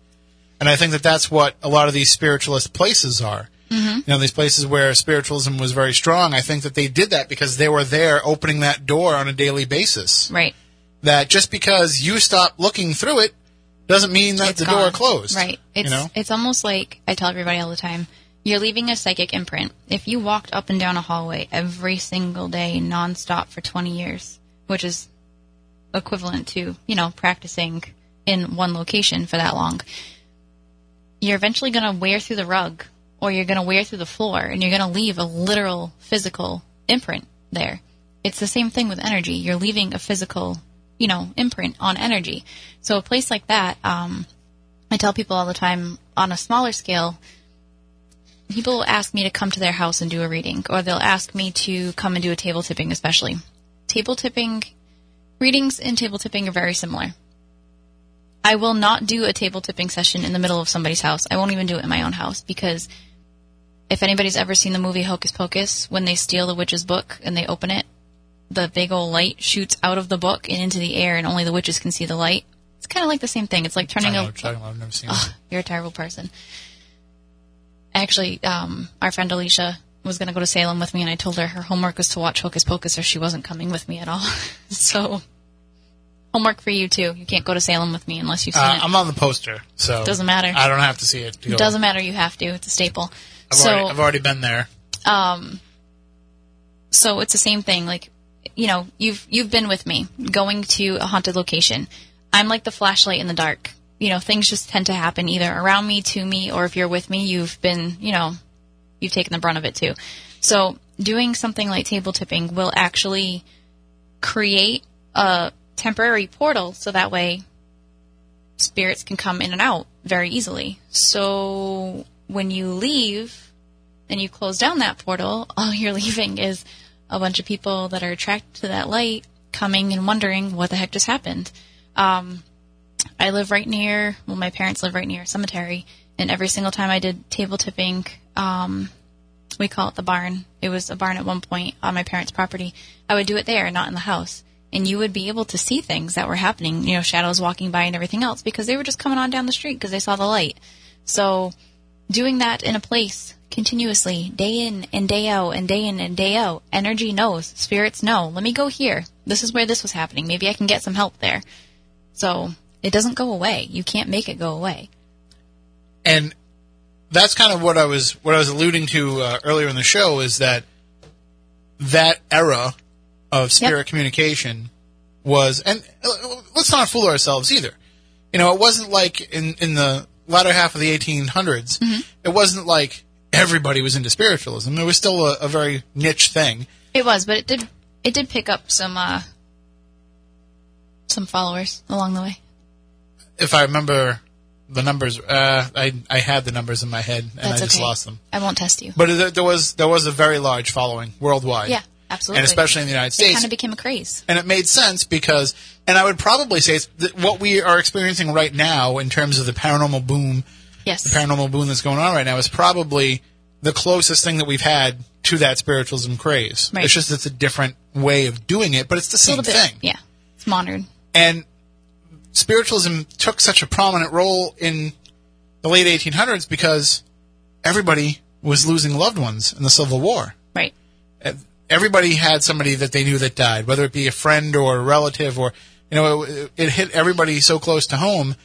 And I think that that's what a lot of these spiritualist places are. Mm-hmm. You know, these places where spiritualism was very strong. I think that they did that because they were there opening that door on a daily basis. Right. That just because you stop looking through it doesn't mean that It's the gone. door closed. Right. It's you know? it's almost like I tell everybody all the time. You're leaving a psychic imprint. If you walked up and down a hallway every single day, nonstop for 20 years, which is equivalent to you know practicing in one location for that long, you're eventually going to wear through the rug, or you're going to wear through the floor, and you're going to leave a literal physical imprint there. It's the same thing with energy. You're leaving a physical, you know, imprint on energy. So a place like that, um, I tell people all the time on a smaller scale, people will ask me to come to their house and do a reading, or they'll ask me to come and do a table tipping, especially. Table tipping, readings and table tipping are very similar. I will not do a table tipping session in the middle of somebody's house. I won't even do it in my own house because if anybody's ever seen the movie Hocus Pocus, when they steal the witch's book and they open it, the big old light shoots out of the book and into the air, and only the witches can see the light. It's kind of like the same thing. It's like turning know a what you're talking about. I've never seen it. You're a terrible person. Actually, um, our friend Alicia was going to go to Salem with me, and I told her her homework was to watch Hocus Pocus, or she wasn't coming with me at all. so, homework for you too. You can't go to Salem with me unless you've seen Uh, it. I'm on the poster, so Doesn't matter. I don't have to see it. To. It doesn't matter. You have to. It's a staple. I've, so, already, I've already been there. um, so it's the same thing. Like, you know, you've you've been with me going to a haunted location. I'm like the flashlight in the dark. You know, things just tend to happen either around me, to me, or if you're with me, you've been, you know, you've taken the brunt of it too. So doing something like table tipping will actually create a temporary portal so that way spirits can come in and out very easily. So when you leave and you close down that portal, all you're leaving is a bunch of people that are attracted to that light coming and wondering what the heck just happened. Um, I live right near, well, my parents live right near a cemetery, and every single time I did table tipping, um, we call it the barn. It was a barn at one point on my parents' property. I would do it there, not in the house. And you would be able to see things that were happening, you know, shadows walking by and everything else, because they were just coming on down the street because they saw the light. So, doing that in a place continuously, day in and day out and day in and day out, energy knows, spirits know, let me go here. This is where this was happening. Maybe I can get some help there. So, it doesn't go away. You can't make it go away. and that's kind of what I was what I was alluding to uh, earlier in the show is that that era of spirit Yep. communication was and uh, let's not fool ourselves either. You know, it wasn't like in in the latter half of the 1800s. It wasn't like everybody was into spiritualism. It was still a, a very niche thing. It was, but it did it did pick up some uh some followers along the way. If I remember the numbers, uh, I I had the numbers in my head and That's I just okay. lost them. I won't test you. But there, there was there was a very large following worldwide. Yeah, absolutely. and especially in the United States, it kind of became a craze. and it made sense because, and I would probably say it's th- what we are experiencing right now in terms of the paranormal boom Yes. the paranormal boom that's going on right now is probably the closest thing that we've had to that spiritualism craze. Right. It's just it's a different way of doing it, but it's the same bit. thing. Yeah. It's modern. And spiritualism took such a prominent role in the late 1800s because everybody was losing loved ones in the Civil War. Right. Everybody had somebody that they knew that died, whether it be a friend or a relative, or you know, it, it hit everybody so close to home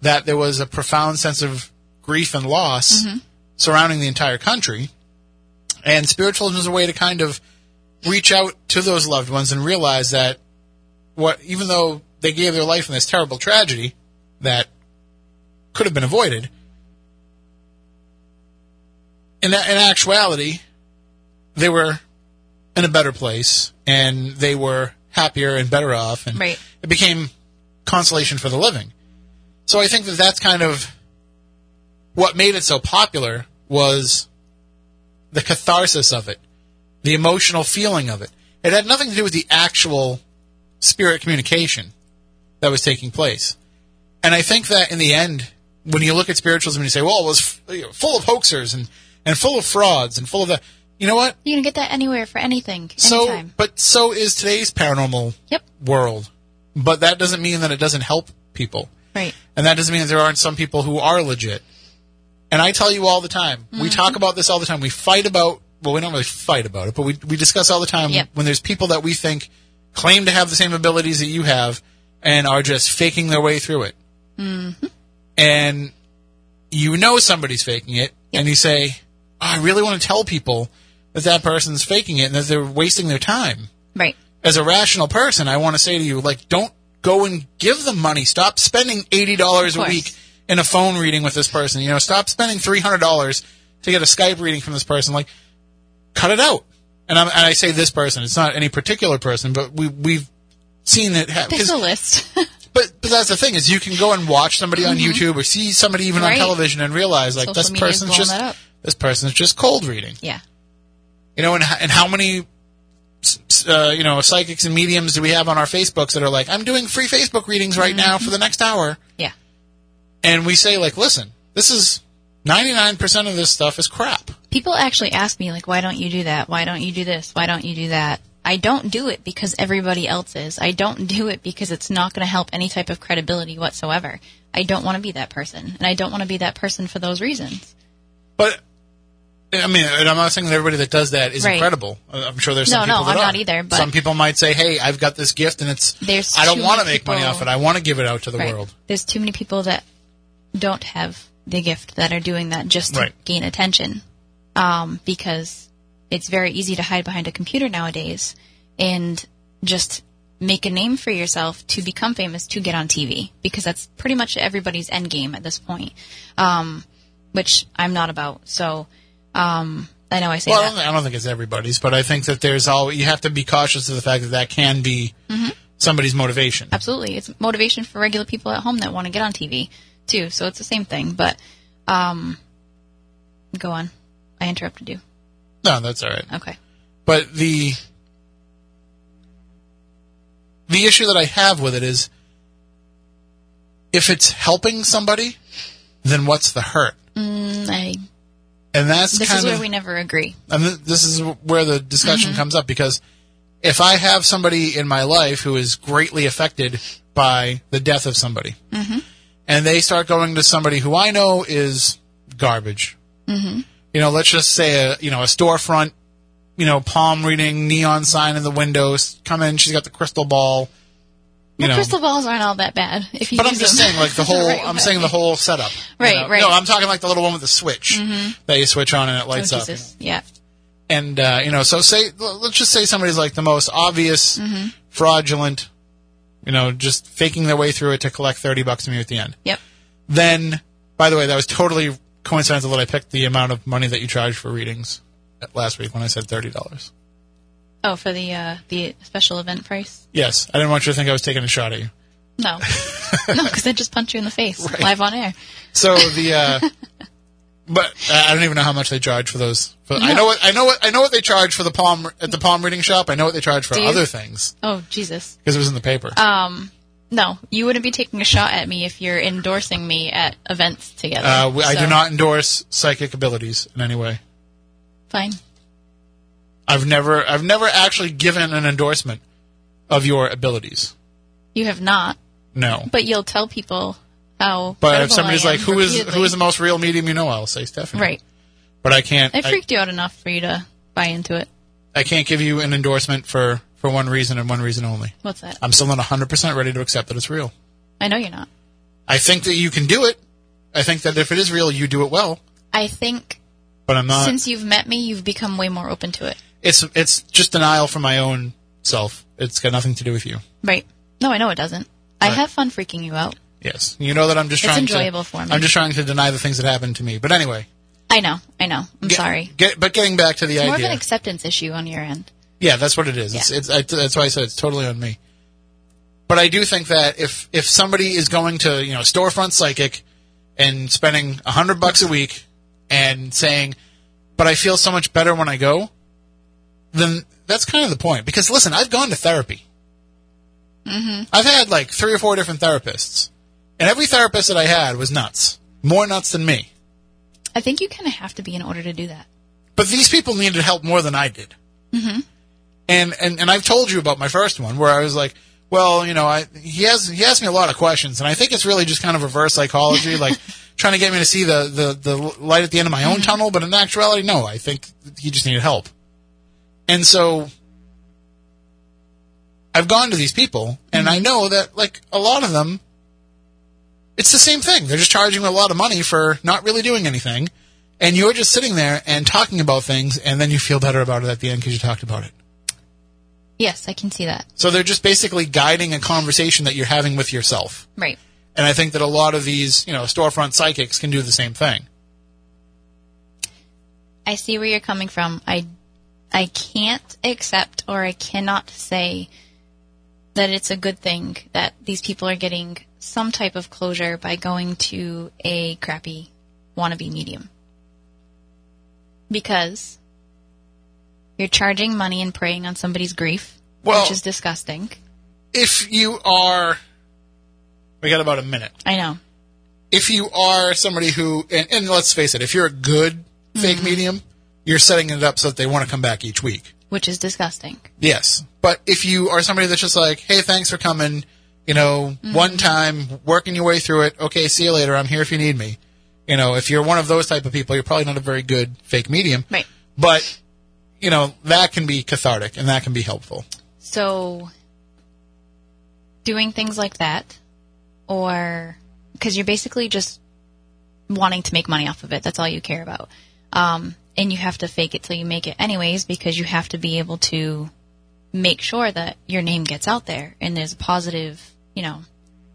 that there was a profound sense of grief and loss mm-hmm. surrounding the entire country. And spiritualism is a way to kind of reach out to those loved ones and realize that what, even though they gave their life in this terrible tragedy that could have been avoided, in, in actuality, they were in a better place and they were happier and better off, and Right. it became consolation for the living. So I think that that's kind of what made it so popular was the catharsis of it, the emotional feeling of it. It had nothing to do with the actual spirit communication that was taking place. And I think that in the end, when you look at spiritualism and you say, well, it was f- full of hoaxers and, and full of frauds and full of the, you know what? You can get that anywhere for anything, So, anytime. but so is today's paranormal Yep. world. But that doesn't mean that it doesn't help people. Right. And that doesn't mean that there aren't some people who are legit. And I tell you all the time, we Mm-hmm. talk about this all the time. We fight about, well, we don't really fight about it, but we, we discuss all the time Yep. when there's people that we think claim to have the same abilities that you have and are just faking their way through it. Mm-hmm. And you know somebody's faking it, and you say, oh, I really want to tell people that that person's faking it and that they're wasting their time Right. as a rational person, I want to say to you, like, don't go and give them money. Stop spending eighty dollars a week in a phone reading with this person. You know, stop spending three hundred dollars to get a Skype reading from this person. Like, cut it out. And, I'm, and I say this person. It's not any particular person, but we we've seen it. Ha- There's a list. but but that's the thing is you can go and watch somebody on YouTube or see somebody even on Mm-hmm. Television and realize like Social this person's just this person's just cold reading. yeah. You know, and, and how many, uh, you know, psychics and mediums do we have on our Facebooks that are like, I'm doing free Facebook readings right now for the next hour. Yeah. And we say, like, listen, this is 99% of this stuff is crap. People actually ask me, like, why don't you do that? Why don't you do this? Why don't you do that? I don't do it because everybody else is. I don't do it because it's not going to help any type of credibility whatsoever. I don't want to be that person. And I don't want to be that person for those reasons. But, I mean, and I'm not saying that everybody that does that is Right. incredible. Uh, I'm sure there's some people. No, no, that I'm are. not either, but- some people might say, hey, I've got this gift and it's, There's I don't want to make money off it. I want to give it out to the Right. world. There's too many people that don't have the gift that are doing that just to Right. gain attention. Um, because it's very easy to hide behind a computer nowadays and just make a name for yourself to become famous to get on TV because that's pretty much everybody's end game at this point. Um, which I'm not about. So, um, I know I say Well, I that. don't, think- I don't think it's everybody's, but I think that there's all, you have to be cautious of the fact that that can be Mm-hmm. somebody's motivation. Absolutely. It's motivation for regular people at home that want to get on TV too. So it's the same thing. But um go on. I interrupted you. No, that's all right. Okay. But the the issue that I have with it is if it's helping somebody, then what's the hurt? Mm, I, And that's this kind is where of we never agree. and th- this is where the discussion mm-hmm. comes up because if I have somebody in my life who is greatly affected by the death of somebody, mm-hmm. and they start going to somebody who I know is garbage, mm-hmm. you know, let's just say a you know a storefront, you know, palm reading neon sign in the windows. Come in, she's got the crystal ball. You Well, know, crystal balls aren't all that bad. If you but I'm just them saying, like the whole. right I'm saying the whole setup. you Right, know? right. No, I'm talking like the little one with the switch that you switch on and it Oh, lights up. Jesus. Yeah. And uh, you know, so say let's just say somebody's like the most obvious fraudulent, you know, just faking their way through it to collect thirty bucks from you at the end. Yep. Then, by the way, that was totally coincidental that I picked the amount of money that you charge for readings last week when I said thirty dollars. Oh, for the uh the special event price? Yes, I didn't want you to think I was taking a shot at you. No. no, because they just punch you in the face Right. live on air. So the, uh, but uh, I don't even know how much they charge for those. For, I know what I know what I know what they charge for the palm at the palm reading shop. I know what they charge for other things Oh, Jesus. because it was in the paper. Um, No, you wouldn't be taking a shot at me if you're endorsing me at events together. Uh, we- I So, do not endorse psychic abilities in any way. Fine. I've never, I've never actually given an endorsement of your abilities. You have not, No. but you'll tell people how. But if somebody's I like, "Who is repeatedly. who is the most real medium you know?" I'll say Stephanie. right? But I can't. I I, freaked you out enough for you to buy into it. I can't give you an endorsement for for one reason and one reason only. What's that? I'm still not 100 percent ready to accept that it's real. I know you're not. I think that you can do it. I think that if it is real, you do it well. I think But I'm not. since you've met me, you've become way more open to it. It's it's just denial from my own self. It's got nothing to do with you. Right? No, I know it doesn't. I Right. have fun freaking you out. Yes, you know that I'm just It's trying. enjoyable to, for me. I'm just trying to deny the things that happened to me. But anyway, I know. I know. I'm get- sorry. Get, but getting back to the It's more of an acceptance issue on your end. yeah, that's what it is. It's, Yeah. it's, I, that's why I said it's totally on me. But I do think that if if somebody is going to you know storefront psychic and spending a hundred bucks a week and saying, "But I feel so much better when I go," then that's kind of the point. Because listen, I've gone to therapy. Mm-hmm. I've had like three or four different therapists, and every therapist that I had was nuts, more nuts than me. I think you kind of have to be in order to do that. But these people needed help more than I did. Mm-hmm. And, and and I've told you about my first one where I was like, well, you know, I he has he asked me a lot of questions, and I think it's really just kind of reverse psychology, like trying to get me to see the the, the light at the end of my own tunnel. But in actuality, no, I think he just needed help. And so I've gone to these people, and I mm-hmm. know that like a lot of them, it's the same thing. They're just charging a lot of money for not really doing anything and you're just sitting there and talking about things, and then you feel better about it at the end because you talked about it. Yes, I can see that. So they're just basically guiding a conversation that you're having with yourself. Right. And I think that a lot of these, you know, storefront psychics can do the same thing. I see where you're coming from. I I can't accept or I cannot say that it's a good thing that these people are getting some type of closure by going to a crappy wannabe medium. Because you're charging money and preying on somebody's grief, Well- which is disgusting. If you are, we got about a minute. I know. If you are somebody who, and, and let's face it, if you're a good fake mm-hmm. medium, you're setting it up so that they want to come back each week. Which is disgusting. Yes. But if you are somebody that's just like, hey, thanks for coming, you know, one time, working your way through it, okay, see you later, I'm here if you need me. You know, if you're one of those type of people, you're probably not a very good fake medium. Right. But, you know, that can be cathartic and that can be helpful. So, doing things like that, or because you're basically just wanting to make money off of it, that's all you care about. Um, and you have to fake it till you make it, anyways, because you have to be able to make sure that your name gets out there and there's a positive, you know,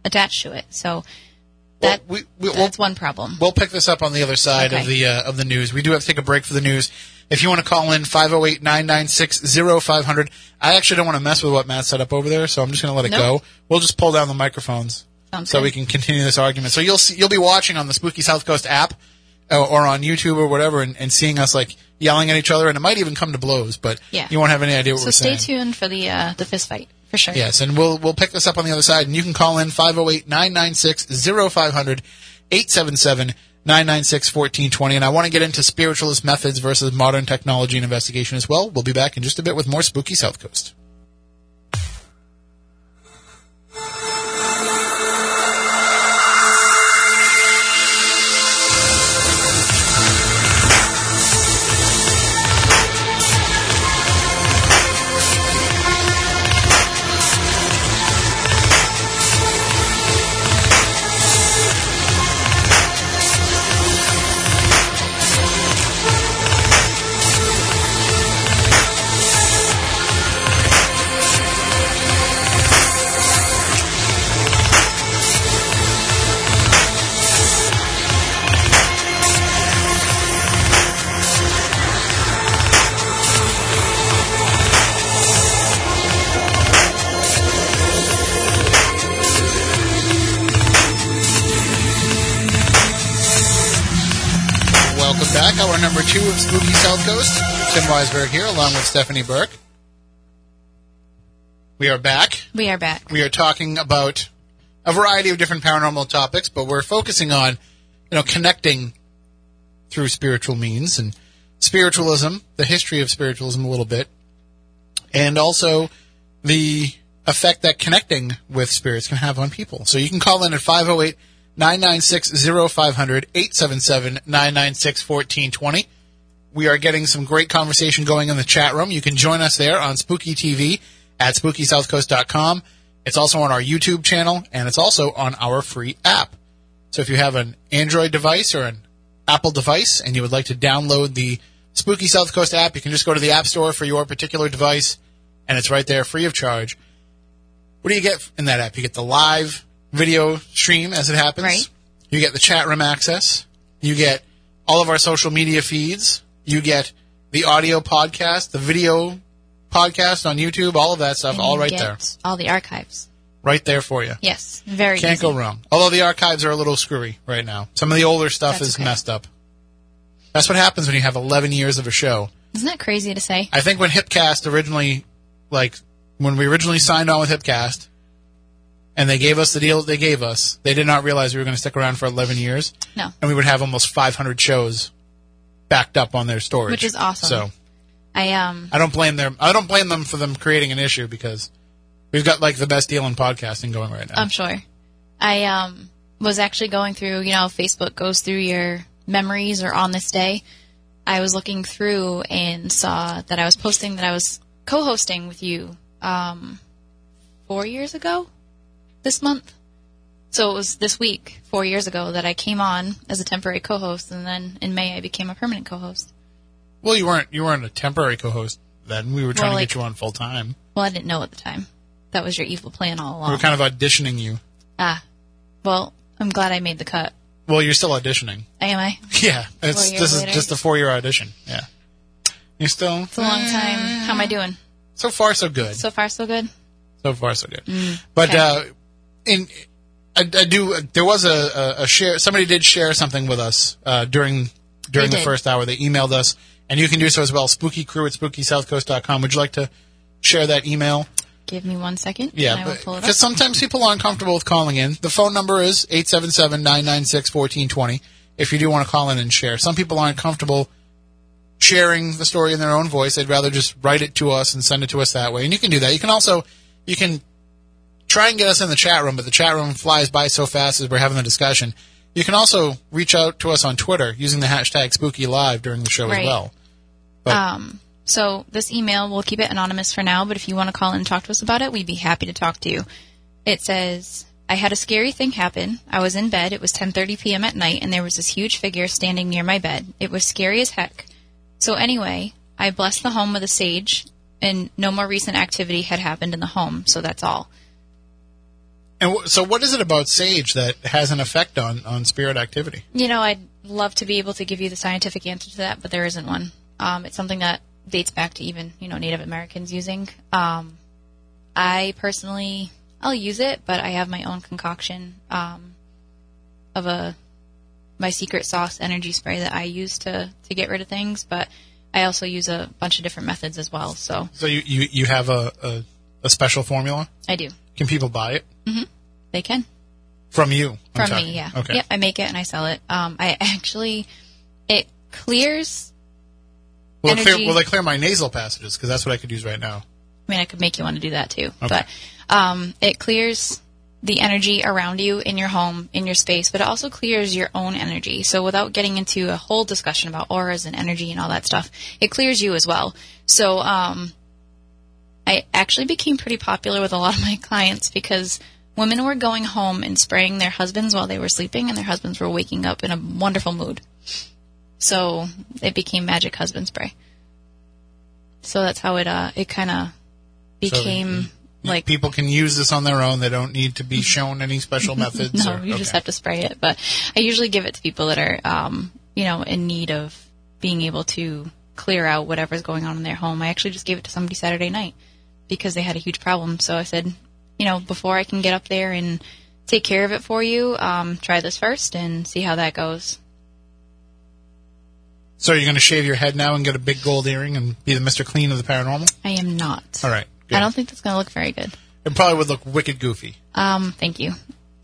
attached to it. So, that Well, we, we, we'll, that's one problem. we'll pick this up on the other side of the uh, of the news. We do have to take a break for the news. If you want to call in 508-996-0500. I actually don't want to mess with what Matt set up over there, so I'm just going to let it Nope. go. We'll just pull down the microphones Sounds so good. we can continue this argument. So you'll see, you'll be watching on the Spooky South Coast app or on YouTube or whatever and, and seeing us like yelling at each other and it might even come to blows, but Yeah. you won't have any idea what So we're saying. So stay tuned for the uh, the fist fight for sure. Yes, and we'll we'll pick this up on the other side, and you can call in 508-996-0500, 877-996-1420. And I want to get into spiritualist methods versus modern technology and investigation as well. We'll be back in just a bit with more Spooky South Coast. Back. Hour number two of Spooky South Coast. Tim Weisberg here, along with Stephanie Burke. We are back. We are back. We are talking about a variety of different paranormal topics, but we're focusing on, you know, connecting through spiritual means and spiritualism, the history of spiritualism a little bit, and also the effect that connecting with spirits can have on people. So you can call in at 508 996 0500 877 996 1420. We are getting some great conversation going in the chat room. You can join us there on Spooky TV at SpookySouthCoast.com. It's also on our YouTube channel, and it's also on our free app. So if you have an Android device or an Apple device and you would like to download the Spooky South Coast app, you can just go to the App Store for your particular device, and it's right there free of charge. What do you get in that app? You get the live video stream as it happens. Right. You get the chat room access. You get all of our social media feeds. You get the audio podcast, the video podcast on YouTube, all of that stuff, And all you right get there. All the archives. Right there for you. Yes, very Can't easy. go wrong. Although the archives are a little screwy right now. Some of the older stuff That's is okay. messed up. That's what happens when you have 11 years of a show. Isn't that crazy to say? I think when Hipcast originally, like, when we originally signed on with Hipcast, and they gave us the deal they gave us, they did not realize we were going to stick around for 11 years, No. and we would have almost 500 shows backed up on their storage. Which is awesome. So I um I don't blame them. I don't blame them for them creating an issue because we've got like the best deal in podcasting going right now. I'm sure. I um was actually going through, you know, Facebook goes through your memories or on this day. I was looking through and saw that I was posting that I was co-hosting with you um 4 years ago this month. So it was this week, 4 years ago that I came on as a temporary co-host and then in May I became a permanent co-host. well, you weren't you weren't a temporary co-host then. We were trying Well, to get you on full time. Well, I didn't know at the time. That was your evil plan all along. We were kind of auditioning you. ah. Well, I'm glad I made the cut. Well, you're still auditioning. Am I? Yeah, Four this later. is just a four year audition. Yeah, you still It's a long time. How am I doing? so far so good. So, far, so good. So far so good. But okay. uh, in I, I do there was a, a, a share. Somebody did share something with us uh, during during the first hour. They emailed us, and you can do so as well. Spooky Crew at SpookySouthCoast.com. Would you like to share that email? Give me one second. Yeah, I will pull it up. because sometimes people aren't comfortable with calling in. The phone number is 877-996-1420 if you do want to call in and share. Some people aren't comfortable sharing the story in their own voice. They'd rather just write it to us and send it to us that way. And you can do that. You can also, you can try and get us in the chat room, but the chat room flies by so fast as we're having the discussion. You can also reach out to us on Twitter using the hashtag SpookyLive during the show as well. But- Um, so this email, we'll keep it anonymous for now, but if you want to call in and talk to us about it, we'd be happy to talk to you. It says, I had a scary thing happen. I was in bed. It was 10:30 p.m. at night, and there was this huge figure standing near my bed. It was scary as heck. So anyway, I blessed the home with a sage, and no more recent activity had happened in the home. So that's all. And w- so what is it about Sage that has an effect on, on spirit activity? You know, I'd love to be able to give you the scientific answer to that, but there isn't one. Um, it's something that dates back to even you know Native Americans using. Um, I personally, I'll use it, but I have my own concoction um, of a my secret sauce energy spray that I use to to get rid of things. But I also use a bunch of different methods as well. So So you, you, you have a, a, a special formula? I do. Can people buy it? They can. From you? I'm From talking. me, yeah. Okay. Yep, I make it and I sell it. Um, I actually, it clears Will, it clear, will it clear my nasal passages? Because that's what I could use right now. I mean, I could make you want to do that too. Okay. But um, it clears the energy around you in your home, in your space, but it also clears your own energy. So without getting into a whole discussion about auras and energy and all that stuff, it clears you as well. So um, I actually became pretty popular with a lot of my clients because women were going home and spraying their husbands while they were sleeping, and their husbands were waking up in a wonderful mood. So it became magic husband spray. So that's how it uh it kind of became like People can use this on their own. They don't need to be shown any special methods. no, or, you just have to spray it. But I usually give it to people that are um you know in need of being able to clear out whatever's going on in their home. I actually just gave it to somebody Saturday night because they had a huge problem. So I said, you know, before I can get up there and take care of it for you, um, try this first and see how that goes. So you're going to shave your head now and get a big gold earring and be the Mr. Clean of the paranormal? I am not. All right. Good. I don't think that's going to look very good. It probably would look wicked goofy. Um, thank you.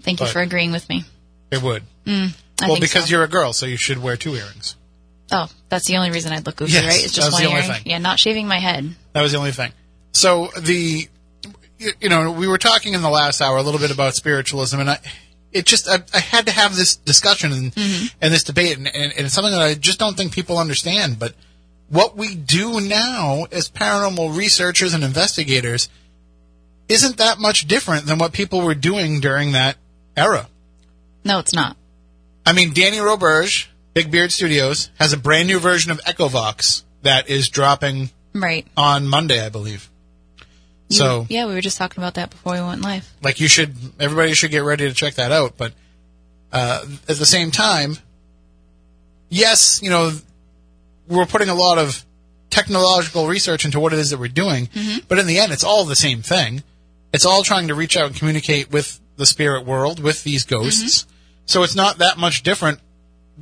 Thank you But- for agreeing with me. It would. I well, think because so. you're a girl, so you should wear two earrings. Oh, that's the only reason I'd look goofy, Yes, right? It's that just was one the only earring. thing. Yeah, not shaving my head. That was the only thing. So the, you know, we were talking in the last hour a little bit about spiritualism, and I, it just, I, I had to have this discussion and, mm-hmm. and this debate, and, and, and it's something that I just don't think people understand. But what we do now as paranormal researchers and investigators isn't that much different than what people were doing during that era. No, it's not. I mean, Danny Roberge, Big Beard Studios, has a brand new version of Echovox that is dropping Right. on Monday, I believe. You- So, yeah, we were just talking about that before we went live. like, you should, everybody should get ready to check that out. But uh, at the same time, yes, you know, we're putting a lot of technological research into what it is that we're doing, but in the end, it's all the same thing. It's all trying to reach out and communicate with the spirit world, with these ghosts. So it's not that much different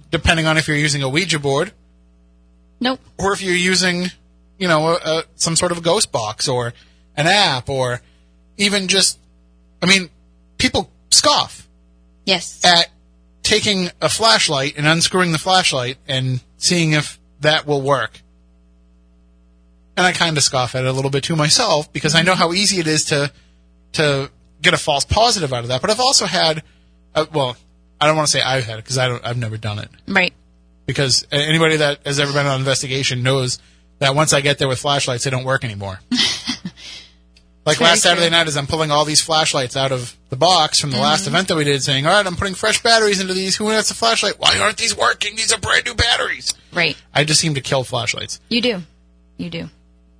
depending on if you're using a Ouija board Nope. or if you're using, you know, a, a, some sort of a ghost box or an app or even just, I mean, people scoff Yes. at taking a flashlight and unscrewing the flashlight and seeing if that will work. And I kind of scoff at it a little bit too myself because I know how easy it is to to get a false positive out of that. But I've also had, uh, well, I don't want to say I've had it because I don't, I've never done it right. because anybody that has ever been on an investigation knows that once I get there with flashlights, they don't work anymore. like Very last Saturday true. night, as I'm pulling all these flashlights out of the box from the last event that we did, saying, "All right, I'm putting fresh batteries into these. Who wants a flashlight? Why aren't these working? These are brand new batteries." Right. I just seem to kill flashlights. You do. You do.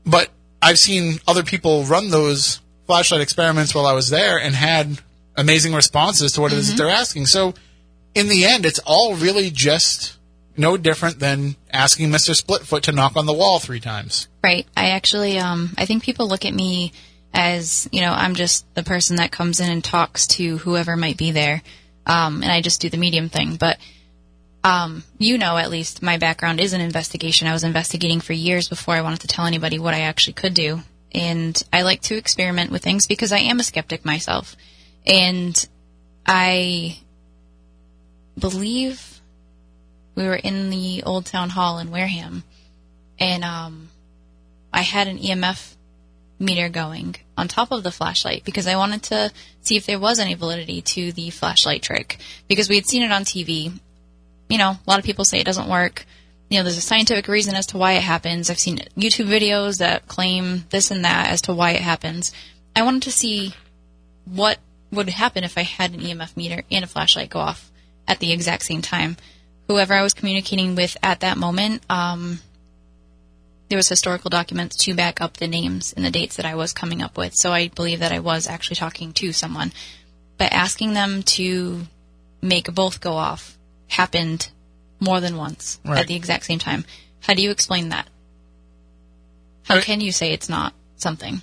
But I've seen other people run those flashlight experiments while I was there and had amazing responses to what it is that they're asking. So in the end, it's all really just no different than asking Mr. Splitfoot to knock on the wall three times. Right. I actually, um, I think people look at me as, you know, I'm just the person that comes in and talks to whoever might be there. Um, and I just do the medium thing. But, um, you know, at least my background is an investigation. I was investigating for years before I wanted to tell anybody what I actually could do. And I like to experiment with things because I am a skeptic myself. And I believe we were in the old town hall in Wareham and um, I had an EMF meter going on top of the flashlight because I wanted to see if there was any validity to the flashlight trick because we had seen it on TV. You know, a lot of people say it doesn't work. You know, there's a scientific reason as to why it happens. I've seen YouTube videos that claim this and that as to why it happens. I wanted to see what would happen if I had an EMF meter and a flashlight go off at the exact same time. Whoever I was communicating with at that moment, um, there was historical documents to back up the names and the dates that I was coming up with. So I believe that I was actually talking to someone. But asking them to make both go off happened more than once Right. at the exact same time. How do you explain that? How I- can you say it's not something?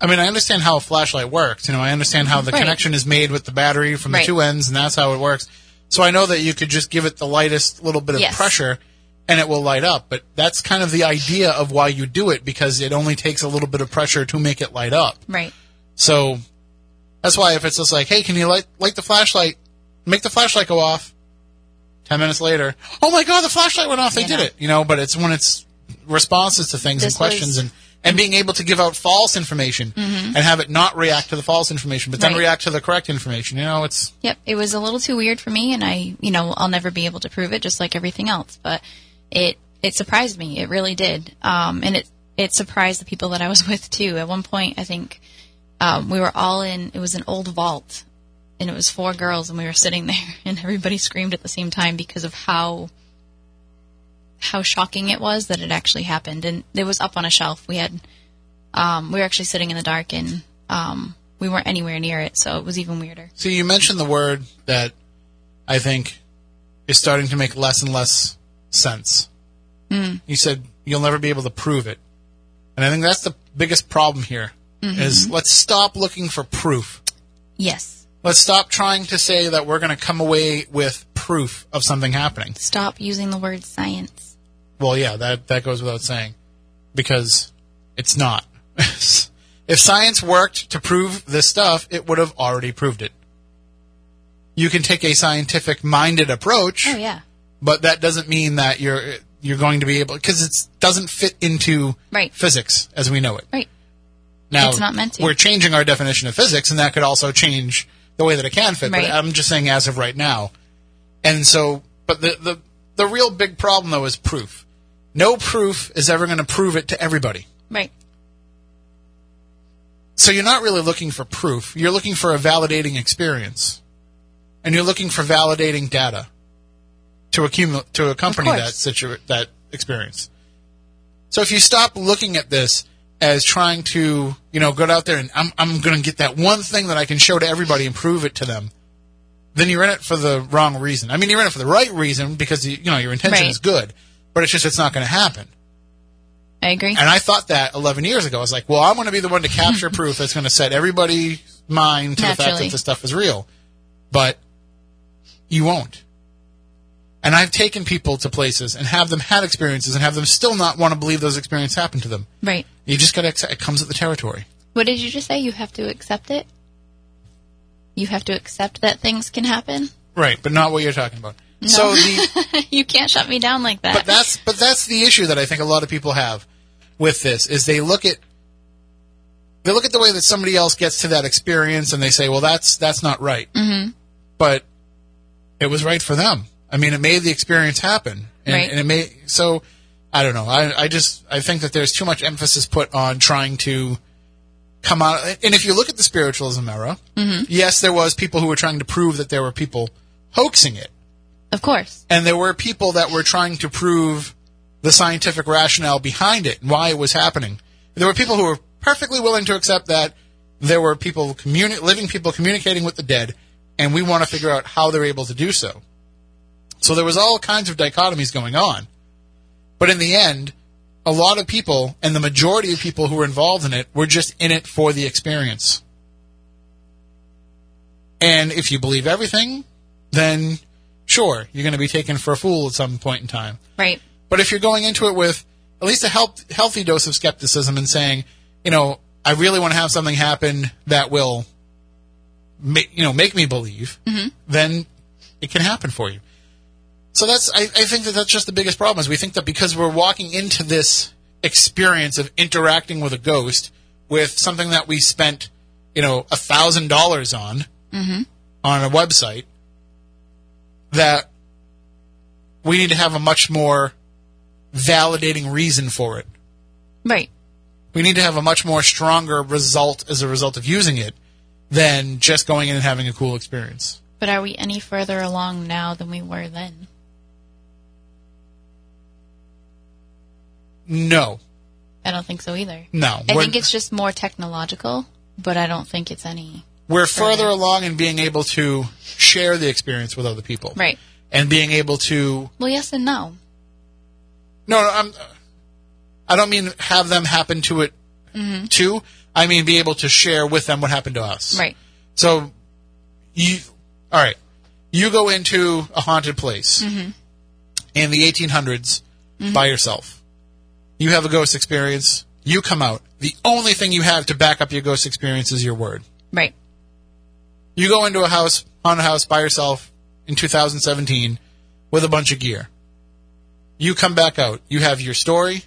I mean, I understand how a flashlight works. You know, I understand how the Right. connection is made with the battery from the Right. two ends, and that's how it works. So I know that you could just give it the lightest little bit of Yes. pressure and it will light up. But that's kind of the idea of why you do it because it only takes a little bit of pressure to make it light up. Right. So that's why if it's just like, hey, can you light light the flashlight? Make the flashlight go off. Ten minutes later, oh my god, the flashlight went off. They You did know. it. You know, but it's when it's responses to things This and questions was- and and being able to give out false information mm-hmm. and have it not react to the false information, but then Right. react to the correct information. You know, it's Yep, it was a little too weird for me, and I, you know, I'll never be able to prove it, just like everything else. But it it surprised me. It really did, um, and it it surprised the people that I was with too. At one point, I think um, we were all in. It was an old vault, and it was four girls, and we were sitting there, and everybody screamed at the same time because of how how shocking it was that it actually happened. And it was up on a shelf. We had um, we were actually sitting in the dark, and um, we weren't anywhere near it, so it was even weirder. So you mentioned the word that I think is starting to make less and less sense. Mm. You said you'll never be able to prove it. And I think that's the biggest problem here. Is let's stop looking for proof. Yes. Let's stop trying to say that we're going to come away with proof of something happening. Stop using the word science. Well, yeah, that that goes without saying because it's not. if science worked to prove this stuff, it would have already proved it. you can take a scientific minded approach, Oh yeah. But that doesn't mean that you're you're going to be able because it doesn't fit into Right. physics as we know it. Right. Now It's not meant to. we're changing our definition of physics, and that could also change the way that it can fit. Right. But I'm just saying as of right now, and so, but the the the real big problem though is proof. No proof is ever going to prove it to everybody. Right. So you're not really looking for proof. You're looking for a validating experience, and you're looking for validating data to accumulate to accompany that situ- that experience. So if you stop looking at this as trying to, you know, go out there and I'm I'm going to get that one thing that I can show to everybody and prove it to them, then you're in it for the wrong reason. I mean, you're in it for the right reason because you, you know your intention Right. is good, but it's just it's not going to happen. I agree. And I thought that 11 years ago. I was like, well, I'm going to be the one to capture proof that's going to set everybody's mind to the fact that this stuff is real. But you won't. And I've taken people to places and have them had experiences and have them still not want to believe those experiences happened to them. right. You just got to accept it comes with the territory. What did you just say? You have to accept it. You have to accept that things can happen. Right, but not what you're talking about. So the you can't shut me down like that. but that's but that's the issue that I think a lot of people have with this is they look at they look at the way that somebody else gets to that experience and they say, well, that's that's not right. Mm-hmm. But it was right for them. I mean, it made the experience happen, and, Right. and it made so. I don't know. I I just I think that there's too much emphasis put on trying to come out. And if you look at the spiritualism era, mm-hmm. yes, there was people who were trying to prove that there were people hoaxing it of course. and there were people that were trying to prove the scientific rationale behind it and why it was happening. There were people who were perfectly willing to accept that there were people communi- living people communicating with the dead, and we want to figure out how they're able to do so. So there was all kinds of dichotomies going on. But in the end, a lot of people, and the majority of people who were involved in it, were just in it for the experience. And if you believe everything, then sure, you're going to be taken for a fool at some point in time. Right. But if you're going into it with at least a help, healthy dose of skepticism and saying, you know, I really want to have something happen that will, ma- you know, make me believe, mm-hmm. then it can happen for you. So that's, I, I think that that's just the biggest problem is we think that because we're walking into this experience of interacting with a ghost with something that we spent, you know, a thousand dollars on, mm-hmm. on a website, that we need to have a much more validating reason for it. Right. We need to have a much more stronger result as a result of using it than just going in and having a cool experience. But are we any further along now than we were then? No, I don't think so either. no. I think it's just more technological, but I don't think it's any. we're further along in being able to share the experience with other people, Right. And being able to Well, yes and no. no, no I'm, I don't mean have them happen to it mm-hmm. too. I mean be able to share with them what happened to us. Right. So, you, all right, you go into a haunted place mm-hmm. in the 1800s mm-hmm. by yourself. You have a ghost experience. You come out. The only thing you have to back up your ghost experience is your word. Right. You go into a house, haunted house by yourself in 2017 with a bunch of gear. You come back out. You have your story,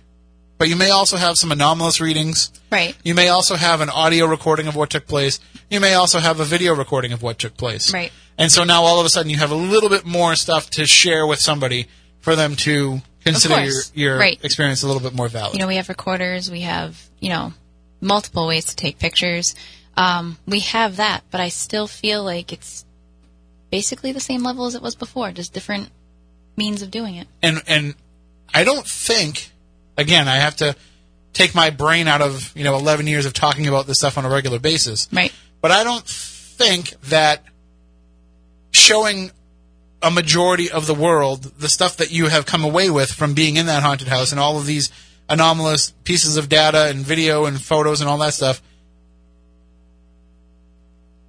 but you may also have some anomalous readings. Right. You may also have an audio recording of what took place. You may also have a video recording of what took place. Right. And so now all of a sudden you have a little bit more stuff to share with somebody for them to consider your, your Right. experience a little bit more valid. You know, we have recorders. We have, you know, multiple ways to take pictures. Um, we have that, but I still feel like it's basically the same level as it was before, just different means of doing it. and and I don't think again I have to take my brain out of you know 11 years of talking about this stuff on a regular basis. Right. But I don't think that showing a majority of the world the stuff that you have come away with from being in that haunted house and all of these anomalous pieces of data and video and photos and all that stuff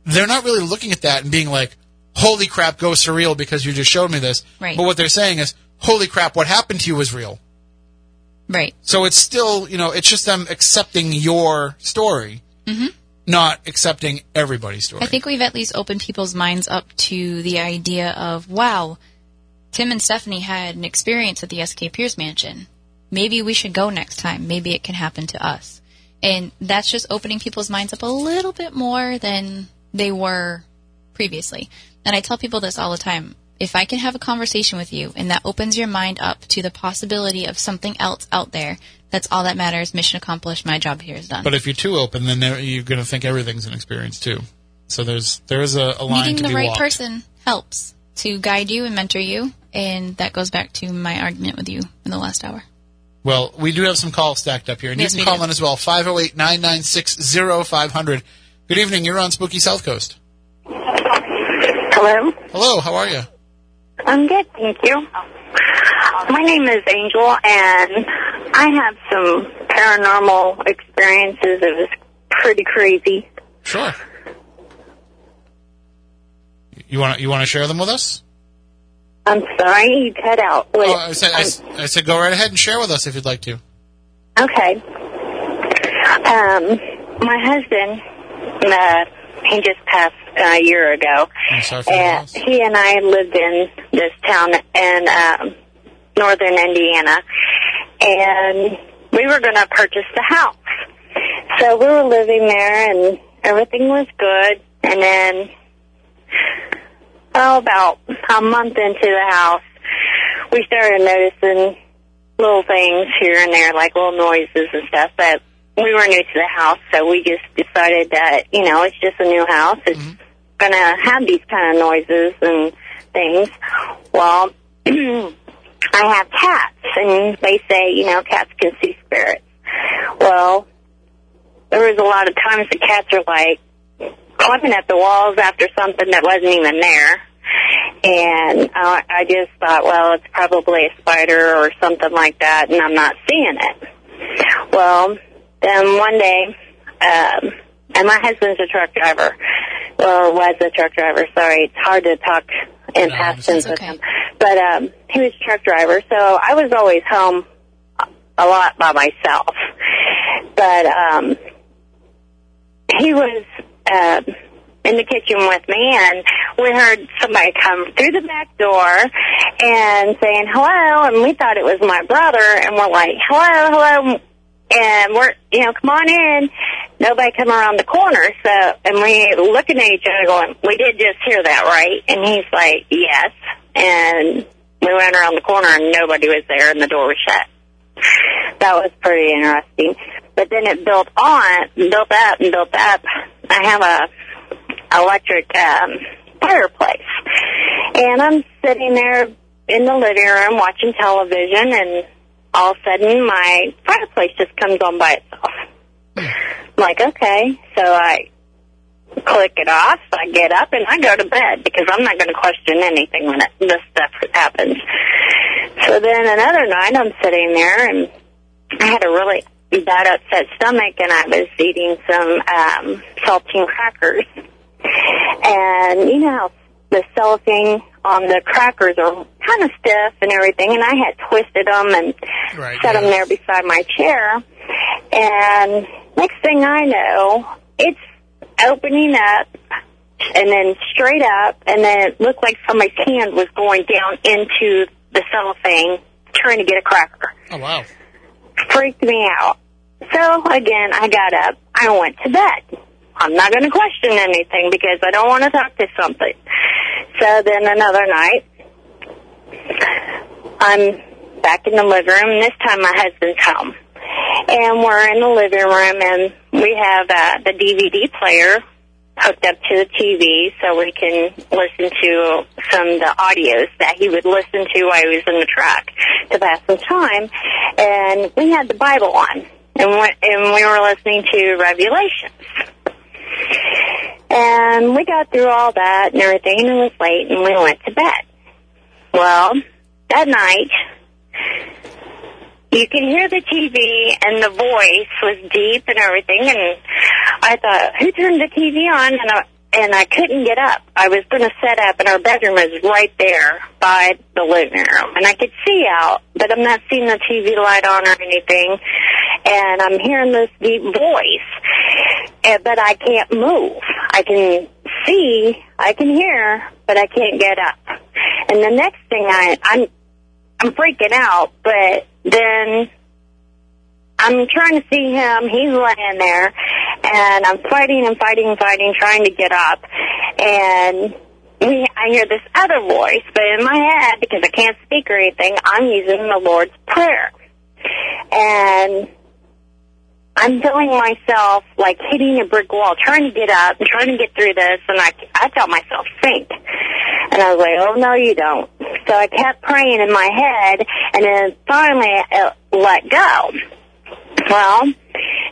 they're not really looking at that and being like holy crap go surreal because you just showed me this Right. but what they're saying is holy crap what happened to you was real Right. so it's still, you know, it's just them accepting your story. Mm-hmm. Not accepting everybody's story. I think we've at least opened people's minds up to the idea of, wow, Tim and Stephanie had an experience at the SK Pierce Mansion. Maybe we should go next time. Maybe it can happen to us. And that's just opening people's minds up a little bit more than they were previously. And I tell people this all the time. If I can have a conversation with you and that opens your mind up to the possibility of something else out there, that's all that matters. Mission accomplished. My job here is done. But if you're too open, then you're going to think everything's an experience too. So there's there is a, a line Meeting to the be right walked. person helps to guide you and mentor you. And that goes back to my argument with you in the last hour. Well, we do have some calls stacked up here, and Yes, you can call do. in as well. 508-996-0500. Good evening. You're on Spooky South Coast. Hello. Hello. How are you? I'm good, thank you. My name is Angel, and I have some paranormal experiences. It was pretty crazy. Sure. You want to you want to share them with us? I'm sorry, you cut out. Wait, Oh, I said I, I said go right ahead and share with us if you'd like to. Okay. Um, my husband, uh, he just passed a year ago. I'm sorry for the And he and I lived in this town in um, northern Indiana, and we were going to purchase the house. So we were living there, and everything was good. And then, oh, about a month into the house, we started noticing little things here and there, like little noises and stuff. But we were new to the house, so we just decided that you know it's just a new house. It's gonna have these kind of noises and things. Well, I have cats, and they say you know cats can see spirits. Well, there was a lot of times the cats are like climbing at the walls after something that wasn't even there. And uh, I just thought, well, it's probably a spider or something like that, and I'm not seeing it. Well, then one day, um, and my husband's a truck driver, or was a truck driver. Sorry, it's hard to talk in No, past tense with okay. him. But um, he was a truck driver, so I was always home a lot by myself. But um, he was uh, in the kitchen with me, and we heard somebody come through the back door and saying hello, and we thought it was my brother, and we're like hello, hello, and we're you know come on in. Nobody come around the corner, so and we looking at each other going, we did just hear that, right? And he's like, yes, and we went around the corner and nobody was there, and the door was shut that was pretty interesting. But then it built on, built up and built up. I have a electric um, fireplace, and I'm sitting there in the living room watching television, and all of a sudden my fireplace just comes on by itself. I'm like, okay, so I click it off. I get up and I go to bed because I'm not going to question anything when it, this stuff happens. So then another night I'm sitting there and I had a really bad upset stomach and I was eating some um, saltine crackers. And you know how the cellophane on um, the crackers are kind of stiff and everything, and I had twisted them and Right, set them there beside my chair. And next thing I know, it's opening up and then straight up, and then it looked like somebody's hand was going down into the cellophane trying to get a cracker. Oh wow. Freaked me out. So again, I got up. I went to bed. I'm not going to question anything because I don't want to talk to something. So then another night, I'm back in the living room. This time my husband's home. And we're in the living room and we have uh, the DVD player hooked up to the TV so we can listen to some of the audios that he would listen to while he was in the truck to pass some time. And we had the Bible on and we, and we were listening to Revelations. And we got through all that and everything and it was late and we went to bed. Well, that night, you could hear the TV and the voice was deep and everything and I thought, who turned the TV on? And I, and I couldn't get up. I was going to set up and our bedroom was right there by the living room and I could see out, but I'm not seeing the TV light on or anything. And I'm hearing this deep voice. eh, but I can't move. I can see, I can hear, but I can't get up. And the next thing I, I'm, I'm freaking out, but then I'm trying to see him. He's laying there, and I'm fighting and fighting and fighting, trying to get up. And we, I hear this other voice, but in my head, because I can't speak or anything, I'm using the Lord's Prayer. And I'm feeling myself like hitting a brick wall, trying to get up trying to get through this, and I, I felt myself sink. And I was like, oh, no, you don't. So I kept praying in my head, and then finally I let go. Well,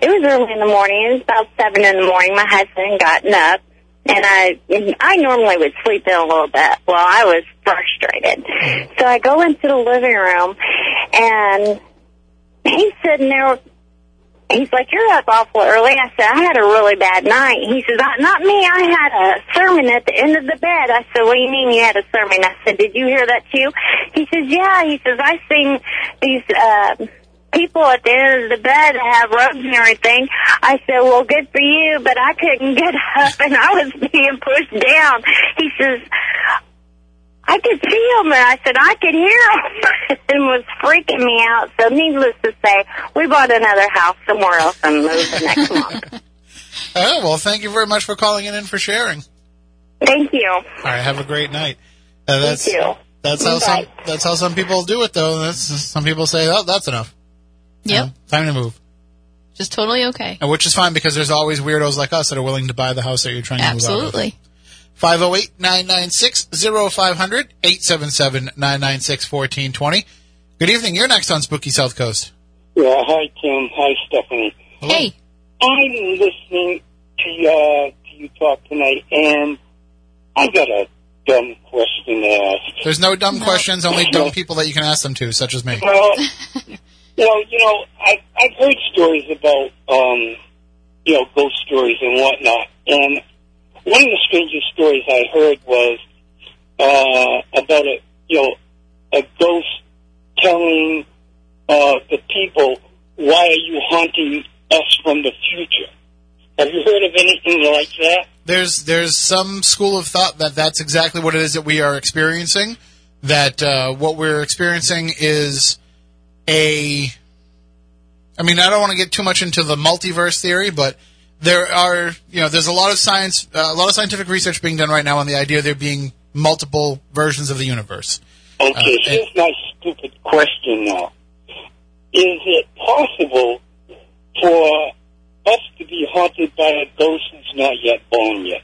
it was early in the morning. It was about seven in the morning. My husband gotten up, and I I normally would sleep in a little bit. Well, I was frustrated, so I go into the living room, and he's sitting there. He's like, "You're up awful early." I said, "I had a really bad night." He says, "Not not me. I had a sermon at the end of the bed." I said, "What do you mean you had a sermon?" I said, "Did you hear that too?" He says, "Yeah." He says, "I sing these." Uh, people at the end of the bed have robes and everything. I said, well, good for you, but I couldn't get up and I was being pushed down. He says, I could see him, and I said I could hear him, and was freaking me out. So, needless to say, we bought another house somewhere else and moved the next month. Oh, well, thank you very much for calling in and for sharing. Thank you. All right, have a great night. Uh, that's Thank you. that's how some that's how some people do it though. That's some people say, "Oh, that's enough. You Yep. know, time to move." Just totally okay. And which is fine because there's always weirdos like us that are willing to buy the house that you're trying to move out of. Absolutely. 508-996-0500, 877-996-1420. Good evening. You're next on Spooky South Coast. Yeah, hi Tim. Hi Stephanie. Hello. Hey, I'm listening to uh, to you talk tonight, and I got a dumb question to ask. There's no dumb No. questions, only dumb people that you can ask them to, such as me. Well, well, you know, I I've heard stories about um, you know, ghost stories and whatnot, and one of the strangest stories I heard was uh, about a you know a ghost telling uh, the people, "Why are you haunting us from the future?" Have you heard of anything like that? There's there's some school of thought that that's exactly what it is that we are experiencing. That uh, what we're experiencing is a. I mean, I don't want to get too much into the multiverse theory, but there are you know there's a lot of science, uh, a lot of scientific research being done right now on the idea of there being multiple versions of the universe. Okay, Uh, here's my stupid question now. Is it possible for us to be haunted by a ghost that's not yet born yet?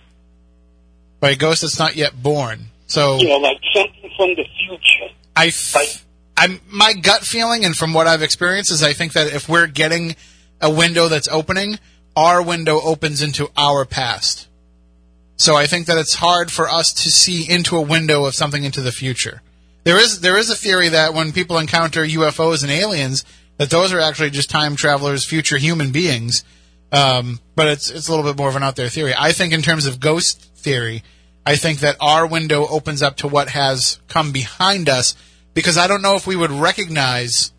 By a ghost that's not yet born. So You know, like something from the future. I, f- I'm my gut feeling, and from what I've experienced, is I think that if we're getting a window that's opening, our window opens into our past. So I think that it's hard for us to see into a window of something into the future. There is there is a theory that when people encounter UFOs and aliens, that those are actually just time travelers, future human beings. Um, but it's it's a little bit more of an out there theory. I think in terms of ghost theory, I think that our window opens up to what has come behind us because I don't know if we would recognize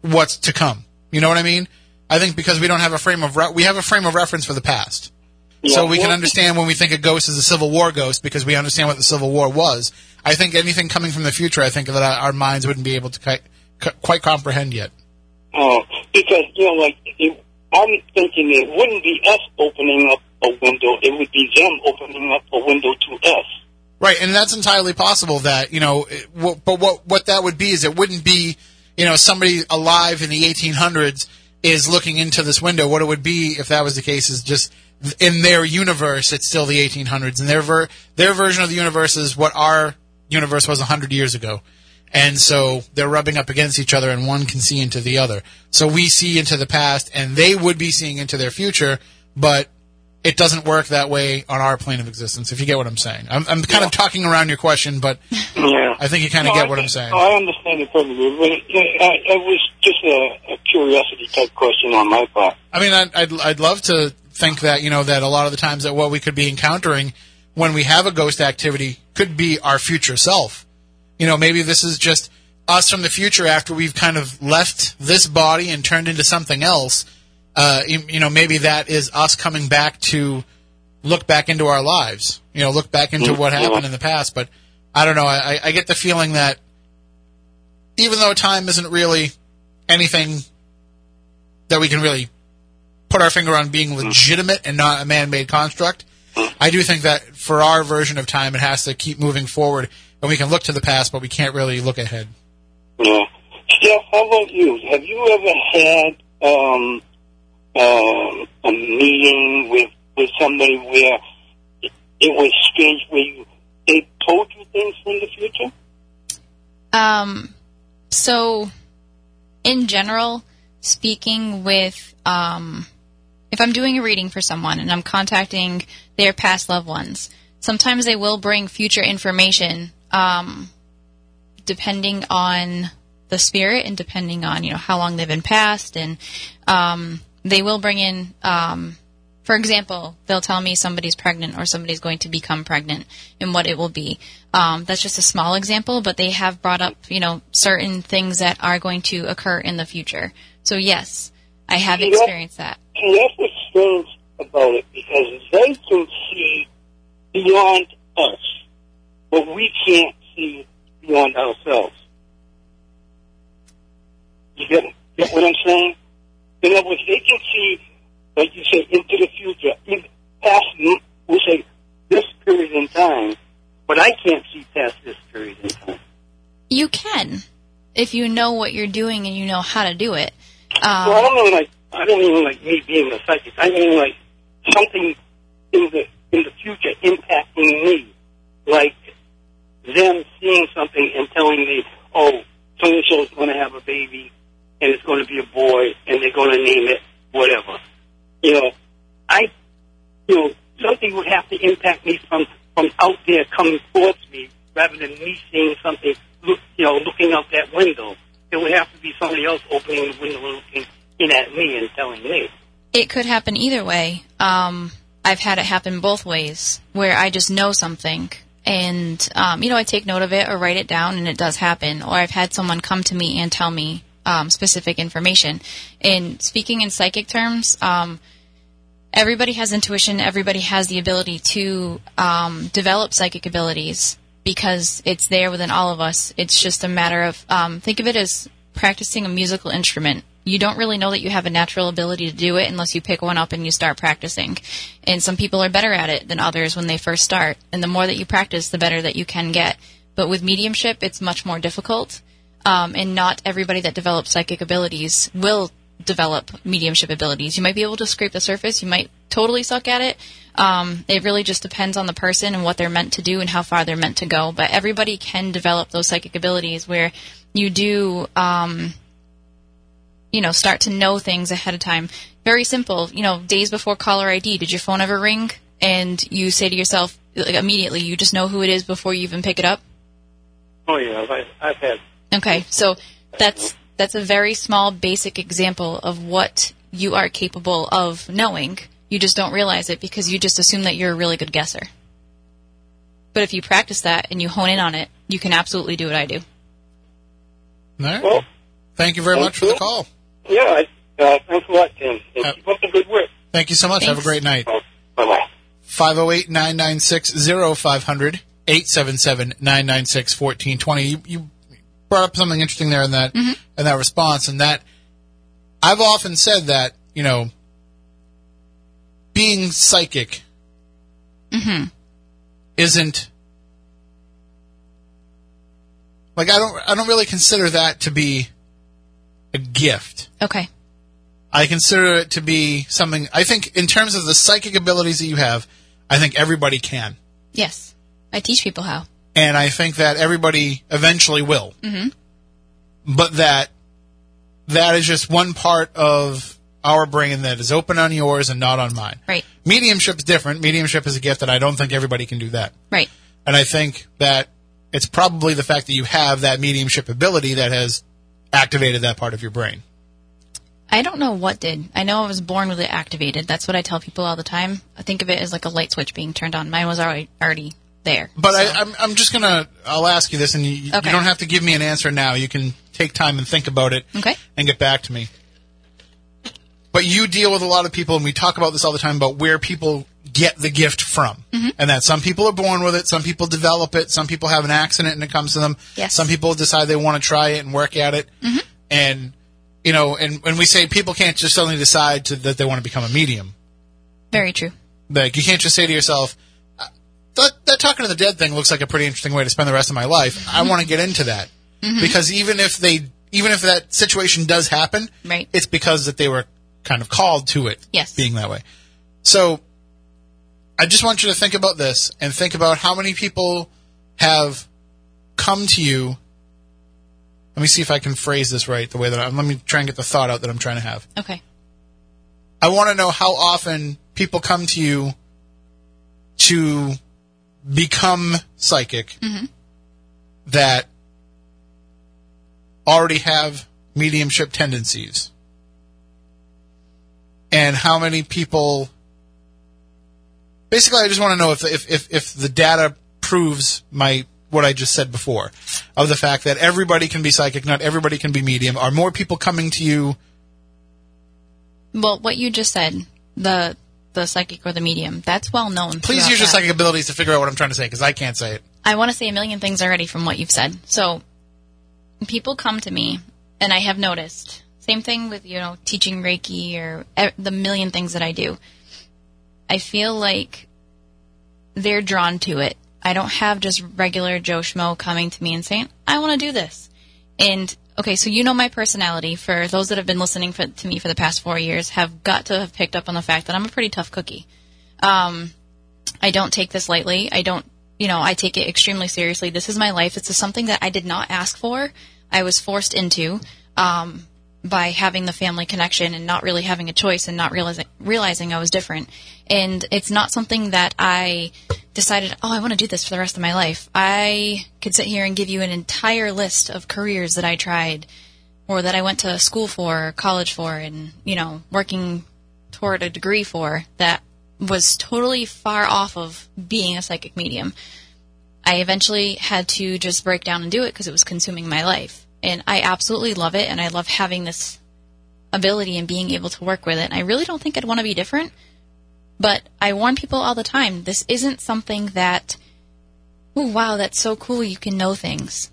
what's to come. You know what I mean? I think because we don't have a frame of re- we have a frame of reference for the past. So Yeah, we can understand when we think a ghost is a Civil War ghost because we understand what the Civil War was. I think anything coming from the future, I think that our minds wouldn't be able to quite, quite comprehend yet. Oh, because, you know, like, it, I'm thinking it wouldn't be us opening up a window, it would be them opening up a window to us. Right, and that's entirely possible. That you know, it, w- but what what that would be is it wouldn't be you know somebody alive in the 1800s is looking into this window. What it would be if that was the case is just in their universe, it's still the 1800s, and their ver- their version of the universe is what our universe was 100 years ago. And so they're rubbing up against each other, and one can see into the other. So we see into the past, and they would be seeing into their future, but it doesn't work that way on our plane of existence. If you get what I'm saying, I'm, I'm kind of talking around your question, but Yeah. I think you kind of No, get I what I'm think- saying. I understand it perfectly, but it, it, it was just a, a curiosity type question on my part. I mean, I'd, I'd I'd love to think that you know that a lot of the times that what we could be encountering when we have a ghost activity could be our future self. You know, maybe this is just us from the future after we've kind of left this body and turned into something else, uh, you, you know, maybe that is us coming back to look back into our lives. You know, look back into what happened in the past. But I don't know. I, I get the feeling that even though time isn't really anything that we can really put our finger on being legitimate and not a man-made construct, I do think that for our version of time, it has to keep moving forward, and we can look to the past, but we can't really look ahead. Yeah. Steph, how about you? Have you ever had um, um, a meeting with with somebody where it, it was strange, where you they told you things from the future? Um, so, in general, speaking with, um, if I'm doing a reading for someone and I'm contacting their past loved ones, sometimes they will bring future information, um, depending on the spirit and depending on, you know, how long they've been passed and, um, they will bring in, um, for example, they'll tell me somebody's pregnant or somebody's going to become pregnant and what it will be. Um, that's just a small example, but they have brought up, you know, certain things that are going to occur in the future. So yes, I have experienced that. See, that's what's strange about it because they can see beyond us, but we can't see beyond ourselves. You get, get what I'm saying? In other words, they can see, like you say, into the future, in past, we say, this period in time, but I can't see past this period in time. You can, if you know what you're doing and you know how to do it. Well, I Um, don't mean like I don't mean like me being a psychic. I mean like something in the in the future impacting me, like them seeing something and telling me, "Oh, so and so is going to have a baby, and it's going to be a boy, and they're going to name it whatever." You know, I, you know, something would have to impact me from from out there coming towards me, rather than me seeing something, look, you know, looking out that window. It would have to be somebody else opening the window and looking in at me and telling me. it could happen either way. Um, I've had it happen both ways, where I just know something and, um, you know, I take note of it or write it down and it does happen. Or I've had someone come to me and tell me, um, specific information. In speaking in psychic terms, um, everybody has intuition, everybody has the ability to, um, develop psychic abilities because it's there within all of us. It's just a matter of, um, think of it as practicing a musical instrument. You don't really know that you have a natural ability to do it unless you pick one up and you start practicing. And some people are better at it than others when they first start. And the more that you practice, the better that you can get. But with mediumship, it's much more difficult. Um, and not everybody that develops psychic abilities will develop mediumship abilities. You might be able to scrape the surface. You might totally suck at it. Um, it really just depends on the person and what they're meant to do and how far they're meant to go. But everybody can develop those psychic abilities where you do, um, you know, start to know things ahead of time. Very simple. You know, days before caller ID, did your phone ever ring? And you say to yourself, like, immediately, you just know who it is before you even pick it up? Oh yeah, I've, I've had. Okay, so that's that's a very small, basic example of what you are capable of knowing. You just don't realize it because you just assume that you're a really good guesser. But if you practice that and you hone in on it, you can absolutely do what I do. All right. Well, Thank you very much for the call. yeah. I, uh, thanks a lot, Tim. And Uh, keep up the good work. Thank you so much. Have a great night. Bye bye. 508 996 0500 877 996 1420. You you brought up something interesting there in that mm-hmm. in that response, and that I've often said that you know being psychic mm-hmm. isn't like I don't I don't really consider that to be a gift. Okay. I consider it to be something. I think in terms of the psychic abilities that you have, I think everybody can. Yes. I teach people how. And I think that everybody eventually will. Mm-hmm. But that that is just one part of our brain that is open on yours and not on mine. Right. Mediumship is different. Mediumship is a gift that I don't think everybody can do that. Right. And I think that it's probably the fact that you have that mediumship ability that has activated that part of your brain. I don't know what did. I know I was born with it activated. That's what I tell people all the time. I think of it as like a light switch being turned on. Mine was already already there. But So- I, I'm, I'm just gonna, I'll ask you this, and you, you don't have to give me an answer now. You can take time and think about it Okay. and get back to me. but you deal with a lot of people, and we talk about this all the time about where people get the gift from, Mm-hmm. and that some people are born with it, some people develop it, some people have an accident and it comes to them. Yes. Some people decide they want to try it and work at it, Mm-hmm. and you know, and when we say people can't just suddenly decide to, that they want to become a medium, Very true. like you can't just say to yourself. "Uh, That, that talking to the dead thing looks like a pretty interesting way to spend the rest of my life. I want to get into that because even if they, even if that situation does happen, Right. it's because that they were kind of called to it Yes. being that way. So I just want you to think about this and think about how many people have come to you. Let me see if I can phrase this right the way that I'm, let me try and get the thought out that I'm trying to have. Okay. I want to know how often people come to you to become psychic mm-hmm. that already have mediumship tendencies. And how many people basically I just want to know if if if, if the data proves my what I just said before of the fact that everybody can be psychic, not everybody can be medium. Are more people coming to you Well, what you just said, the the psychic or the medium, that's well known. Please use your that. psychic abilities to figure out what I'm trying to say because I can't say it. I want to say a million things already from what you've said. So, people come to me, and I have noticed. Same thing with, you know, teaching Reiki or the million things that I do. I feel like they're drawn to it. I don't have just regular Joe Schmo coming to me and saying, I want to do this. And, okay, so you know my personality. For those that have been listening for, to me for the past four years, have got to have picked up on the fact that I'm a pretty tough cookie. Um, I don't take this lightly. I don't, you know, I take it extremely seriously. This is my life. It's something that I did not ask for. I was forced into um, by having the family connection and not really having a choice and not realizing realizing I was different. And it's not something that I decided, oh, I want to do this for the rest of my life. I could sit here and give you an entire list of careers that I tried or that I went to school for, or college for, and you know, working toward a degree for that was totally far off of being a psychic medium. I eventually had to just break down and do it because it was consuming my life. And I absolutely love it, and I love having this ability and being able to work with it. And I really don't think I'd want to be different, but I warn people all the time this isn't something that, oh, wow, that's so cool, you can know things.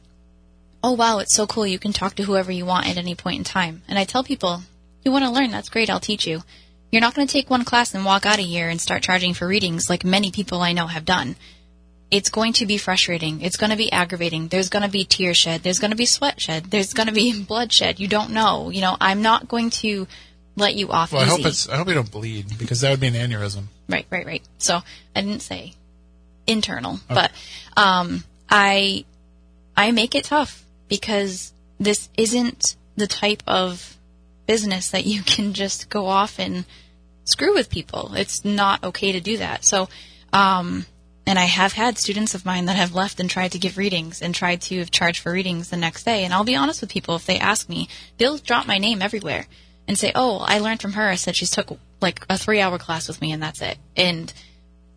Oh, wow, it's so cool, you can talk to whoever you want at any point in time. And I tell people, you want to learn, that's great, I'll teach you. You're not going to take one class and walk out a year and start charging for readings like many people I know have done. It's going to be frustrating. It's going to be aggravating. There's going to be tear shed. There's going to be sweat shed. There's going to be bloodshed. You don't know. You know, I'm not going to let you off Well, I easy. hope it's. I hope you don't bleed because that would be an aneurysm. Right, right, right. So I didn't say internal, but um, I I make it tough because this isn't the type of business that you can just go off and screw with people. It's not okay to do that. So, um, and I have had students of mine that have left and tried to give readings and tried to charge for readings the next day. And I'll be honest with people, if they ask me, they'll drop my name everywhere and say, "Oh, I learned from her. I said she's took like a three-hour class with me, and that's it." And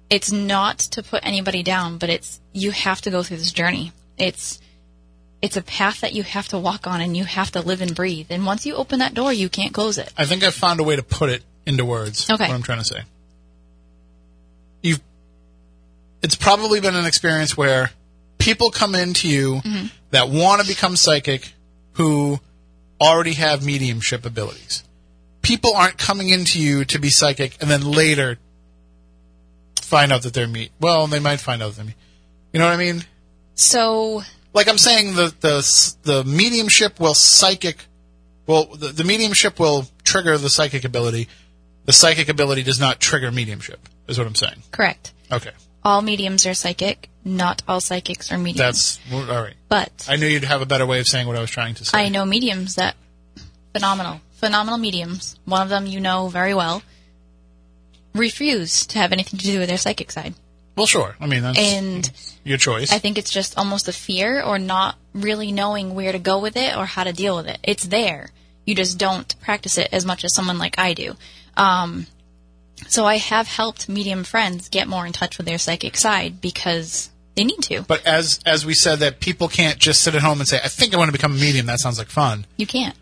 it's not to put anybody down, but it's you have to go through this journey. It's it's a path that you have to walk on, and you have to live and breathe. And once you open that door, you can't close it. I think I've found a way to put it into words. Okay. What I'm trying to say. You've. It's probably been an experience where people come into you Mm-hmm. that want to become psychic, who already have mediumship abilities. People aren't coming into you to be psychic and then later find out that they're me. Well, they might find out that they're me. You know what I mean? So like I'm saying, the the the mediumship will psychic, well, the, the mediumship will trigger the psychic ability. The psychic ability does not trigger mediumship. Is what I'm saying. correct. Okay, All mediums are psychic. Not all psychics are mediums. that's all right. but I knew you'd have a better way of saying what I was trying to say. I know mediums that phenomenal, phenomenal mediums. One of them you know very well refuse to have anything to do with their psychic side, Well, sure. I mean, that's and your choice. I think it's just almost a fear or not really knowing where to go with it or how to deal with it. It's there. You just don't practice it as much as someone like I do. Um, so I have helped medium friends get more in touch with their psychic side because they need to. but as as we said, that people can't just sit at home and say, "I think I want to become a medium." That sounds like fun. You can't.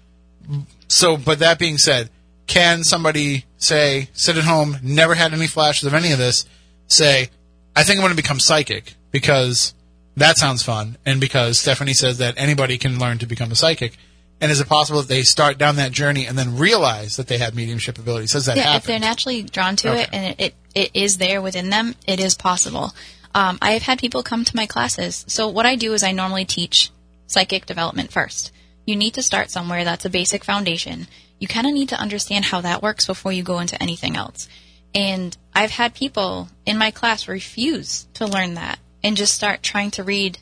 So, but that being said, can somebody say, sit at home, never had any flashes of any of this, say, I think I want to become psychic because that sounds fun, and because Stephanie says that anybody can learn to become a psychic. And is it possible that they start down that journey and then realize that they have mediumship abilities? Does that yeah, happen? if they're naturally drawn to Okay. it and it, it, is there within them, it is possible. Um, I have had people come to my classes. So what I do is I normally teach psychic development first. You need to start somewhere. That's a basic foundation. You kind of need to understand how that works before you go into anything else. And I've had people in my class refuse to learn that and just start trying to read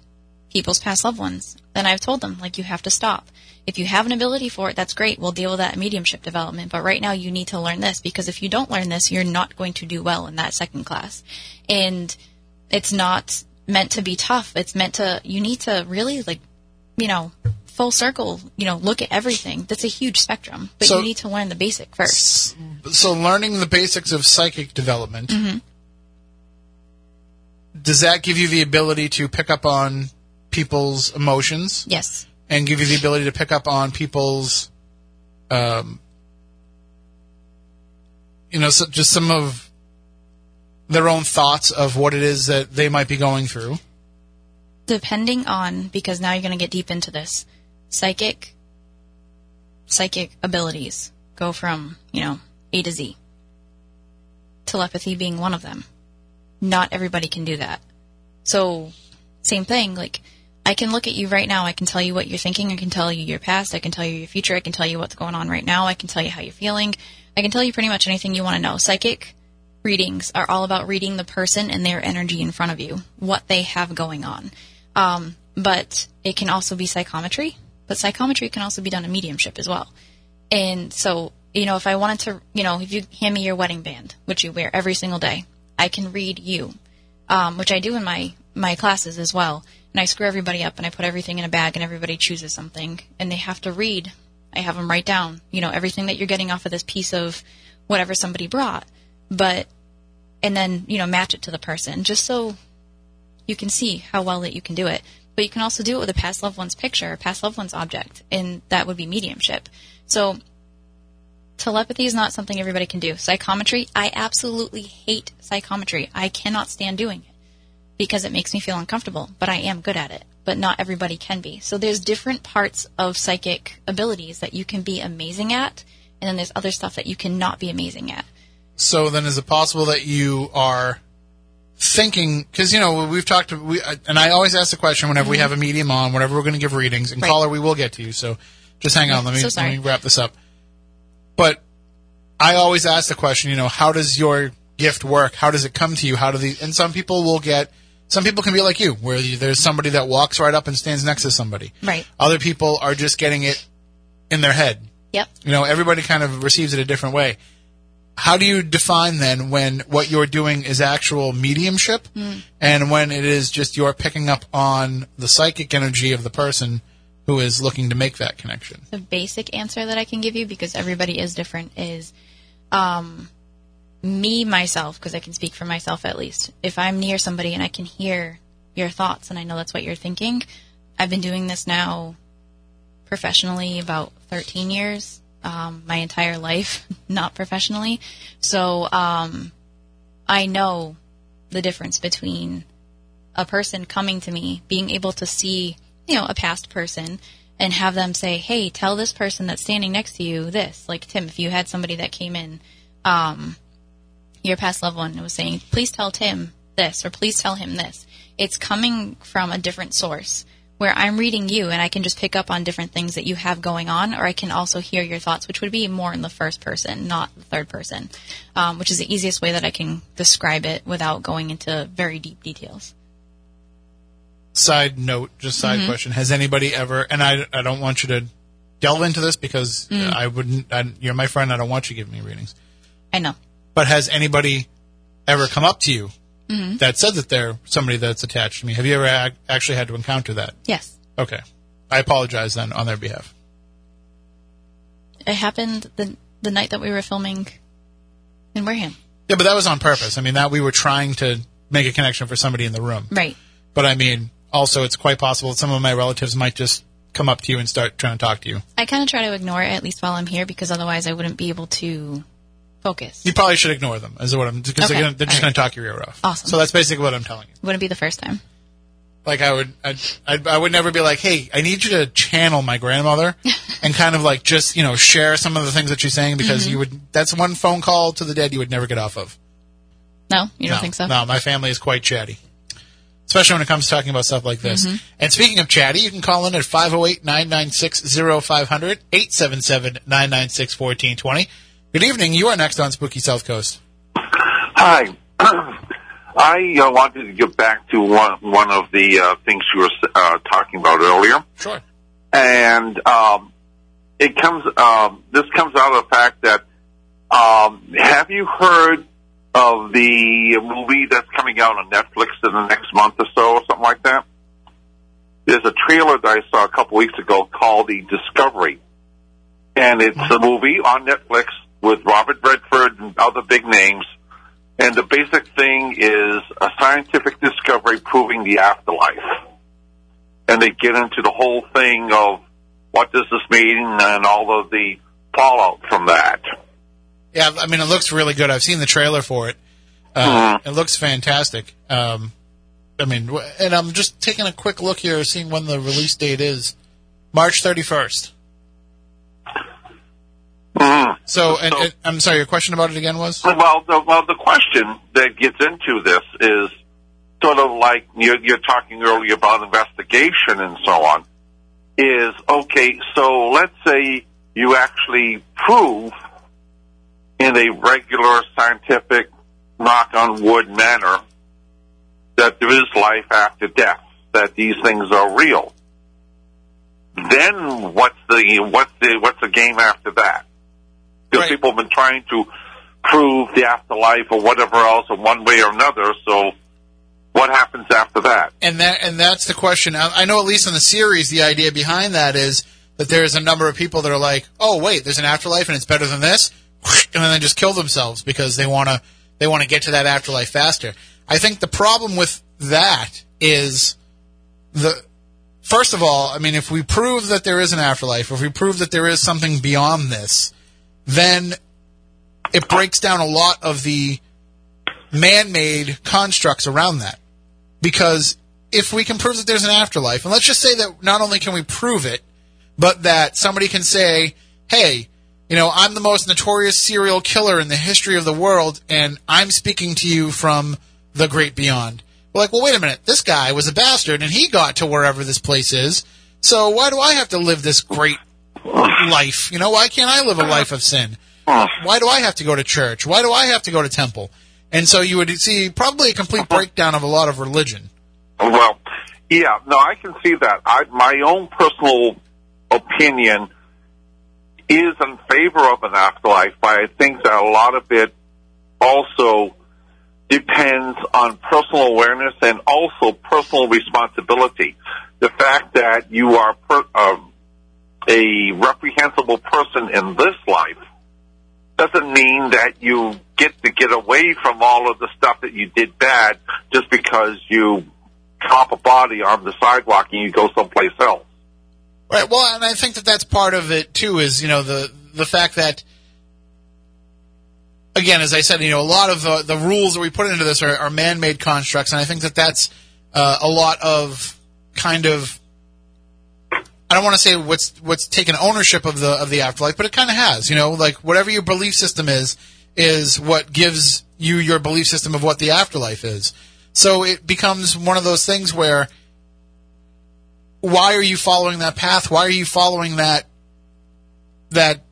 people's past loved ones. Then I've told them, like, you have to stop. If you have an ability for it, that's great. We'll deal with that mediumship development. But right now, you need to learn this because if you don't learn this, you're not going to do well in that second class. And it's not meant to be tough. It's meant to, you need to really, like, you know, full circle, you know, look at everything. That's a huge spectrum. But So- you need to learn the basic first. so learning the basics of psychic development Mm-hmm. does that give you the ability to pick up on people's emotions Yes. And give you the ability to pick up on people's um you know so just some of their own thoughts of what it is that they might be going through. Depending on because now you're going to get deep into this psychic psychic abilities go from you know a to z. Telepathy being one of them. Not everybody can do that. So same thing like i can look at you right now. I can tell you what you're thinking. I can tell you your past. I can tell you your future. I can tell you what's going on right now. I can tell you how you're feeling. I can tell you pretty much anything you want to know. Psychic readings are all about reading the person and their energy in front of you, what they have going on. Um, but it can also be psychometry, but psychometry can also be done in mediumship as well. And so, you know, if I wanted to, you know, if you hand me your wedding band, which you wear every single day, I can read you, um, which I do in my, my classes as well. And I screw everybody up and I put everything in a bag and everybody chooses something and they have to read. I have them write down, you know, everything that you're getting off of this piece of whatever somebody brought. But and then you know match it to the person just so you can see how well that you can do it but you can also do it with a past loved one's picture a past loved one's object and that would be mediumship so telepathy is not something everybody can do psychometry i absolutely hate psychometry i cannot stand doing it because it makes me feel uncomfortable but i am good at it but not everybody can be so there's different parts of psychic abilities that you can be amazing at and then there's other stuff that you cannot be amazing at So then, is it possible that you are thinking? Because you know we've talked, to, we, and I always ask the question whenever we mm-hmm. have a medium on, whenever we're going to give readings. And Right. caller, we will get to you. So just hang on. Let me So let me wrap this up. But I always ask the question. You know, how does your gift work? How does it come to you? How do these? And some people will get. Some people can be like you, where there's somebody that walks right up and stands next to somebody. Right. Other people are just getting it in their head. yep You know, everybody kind of receives it a different way. How do you define then when what you're doing is actual mediumship and when it is just you're picking up on the psychic energy of the person who is looking to make that connection? the basic answer that I can give you because everybody is different is um, me myself because I can speak for myself at least. If I'm near somebody and I can hear your thoughts and I know that's what you're thinking, I've been doing this now professionally about 13 years, um, my entire life, not professionally. So um, I know the difference between a person coming to me, being able to see, you know, a past person and have them say, "Hey, tell this person that's standing next to you this." Like Tim, if you had somebody that came in, um, your past loved one was saying, "Please tell Tim this," or "Please tell him this." It's coming from a different source where I'm reading you and I can just pick up on different things that you have going on, or I can also hear your thoughts, which would be more in the first person, not the third person, um, which is the easiest way that I can describe it without going into very deep details. Side note, just side Mm-hmm. question: Has anybody ever? And I, I don't want you to delve into this because Mm. I wouldn't. I, you're my friend. I don't want you to give me readings. I know. But has anybody ever come up to you Mm-hmm. that said that they're somebody that's attached to me? Have you ever ac- actually had to encounter that? Yes. Okay. I apologize then on their behalf. It happened the the night that we were filming in Wareham. Yeah, but that was on purpose. I mean, that we were trying to make a connection for somebody in the room. Right. But I mean, also, it's quite possible that some of my relatives might just come up to you and start trying to talk to you. I kind of try to ignore it at least while I'm here because otherwise I wouldn't be able to focus. You probably should ignore them, is what I'm because Okay. they're, gonna, they're just All going to talk your ear off. Awesome. So that's basically what I'm telling you. Wouldn't be the first time. Like I would, I'd, I'd, I would never be like, hey, I need you to channel my grandmother and kind of like just you know share some of the things that she's saying because Mm-hmm. you would. That's one phone call to the dead you would never get off of. No, you don't no, think so? No, my family is quite chatty. Especially when it comes to talking about stuff like this. Mm-hmm. And speaking of chatty, you can call in at 508-996-0500, 877-996-1420. Good evening. You are next on Spooky South Coast. Hi. I uh, wanted to get back to one one of the uh, things you were uh, talking about earlier, Sure. and um, it comes. Um, this comes out of the fact that um, have you heard of the movie that's coming out on Netflix in the next month or so, or something like that? There's a trailer that I saw a couple weeks ago called The Discovery, and it's a movie on Netflix with Robert Redford and other big names. And the basic thing is a scientific discovery proving the afterlife. And they get into the whole thing of what does this mean and all of the fallout from that. Yeah, I mean, it looks really good. I've seen the trailer for it. Uh, It looks fantastic. Um, I mean, and I'm just taking a quick look here, seeing when the release date is. March 31st. Mhm. So, and, and I'm sorry, your question about it again was? Well, the, well, the question that gets into this is sort of like you're, you're talking earlier about investigation and so on. Is okay. So let's say you actually prove in a regular scientific knock on wood manner that there is life after death, that these things are real. Then what's the what's the what's the game after that? Because Right. people have been trying to prove the afterlife or whatever else in one way or another. So what happens after that? And that and that's the question. I, I know at least in the series, the idea behind that is that there's a number of people that are like, "Oh, wait, there's an afterlife and it's better than this," and then just kill themselves because they want to they want to get to that afterlife faster. I think the problem with that is the first of all, I mean, if we prove that there is an afterlife, if we prove that there is something beyond this, then it breaks down a lot of the man-made constructs around that because if we can prove that there's an afterlife, and let's just say that not only can we prove it, but that somebody can say, hey, you know, I'm the most notorious serial killer in the history of the world, and I'm speaking to you from the great beyond. We're like, well, wait a minute. This guy was a bastard, and he got to wherever this place is. So why do I have to live this great life? You know, why can't I live a life of sin? Why do I have to go to church? Why do I have to go to temple? And so you would see probably a complete breakdown of a lot of religion. Well, yeah, no, I can see that. I, my own personal opinion is in favor of an afterlife, but I think that a lot of it also depends on personal awareness and also personal responsibility. The fact that you are per, um, a reprehensible person in this life doesn't mean that you get to get away from all of the stuff that you did bad just because you drop a body on the sidewalk and you go someplace else. Right. Well, and I think that that's part of it too. Is you know the the fact that again, as I said, you know, a lot of the, the rules that we put into this are, are man-made constructs, and I think that that's uh, a lot of kind of. I don't want to say what's what's taken ownership of the of the afterlife, but it kind of has. You know, like whatever your belief system is, is what gives you your belief system of what the afterlife is. So it becomes one of those things where why are you following that path? Why are you following that that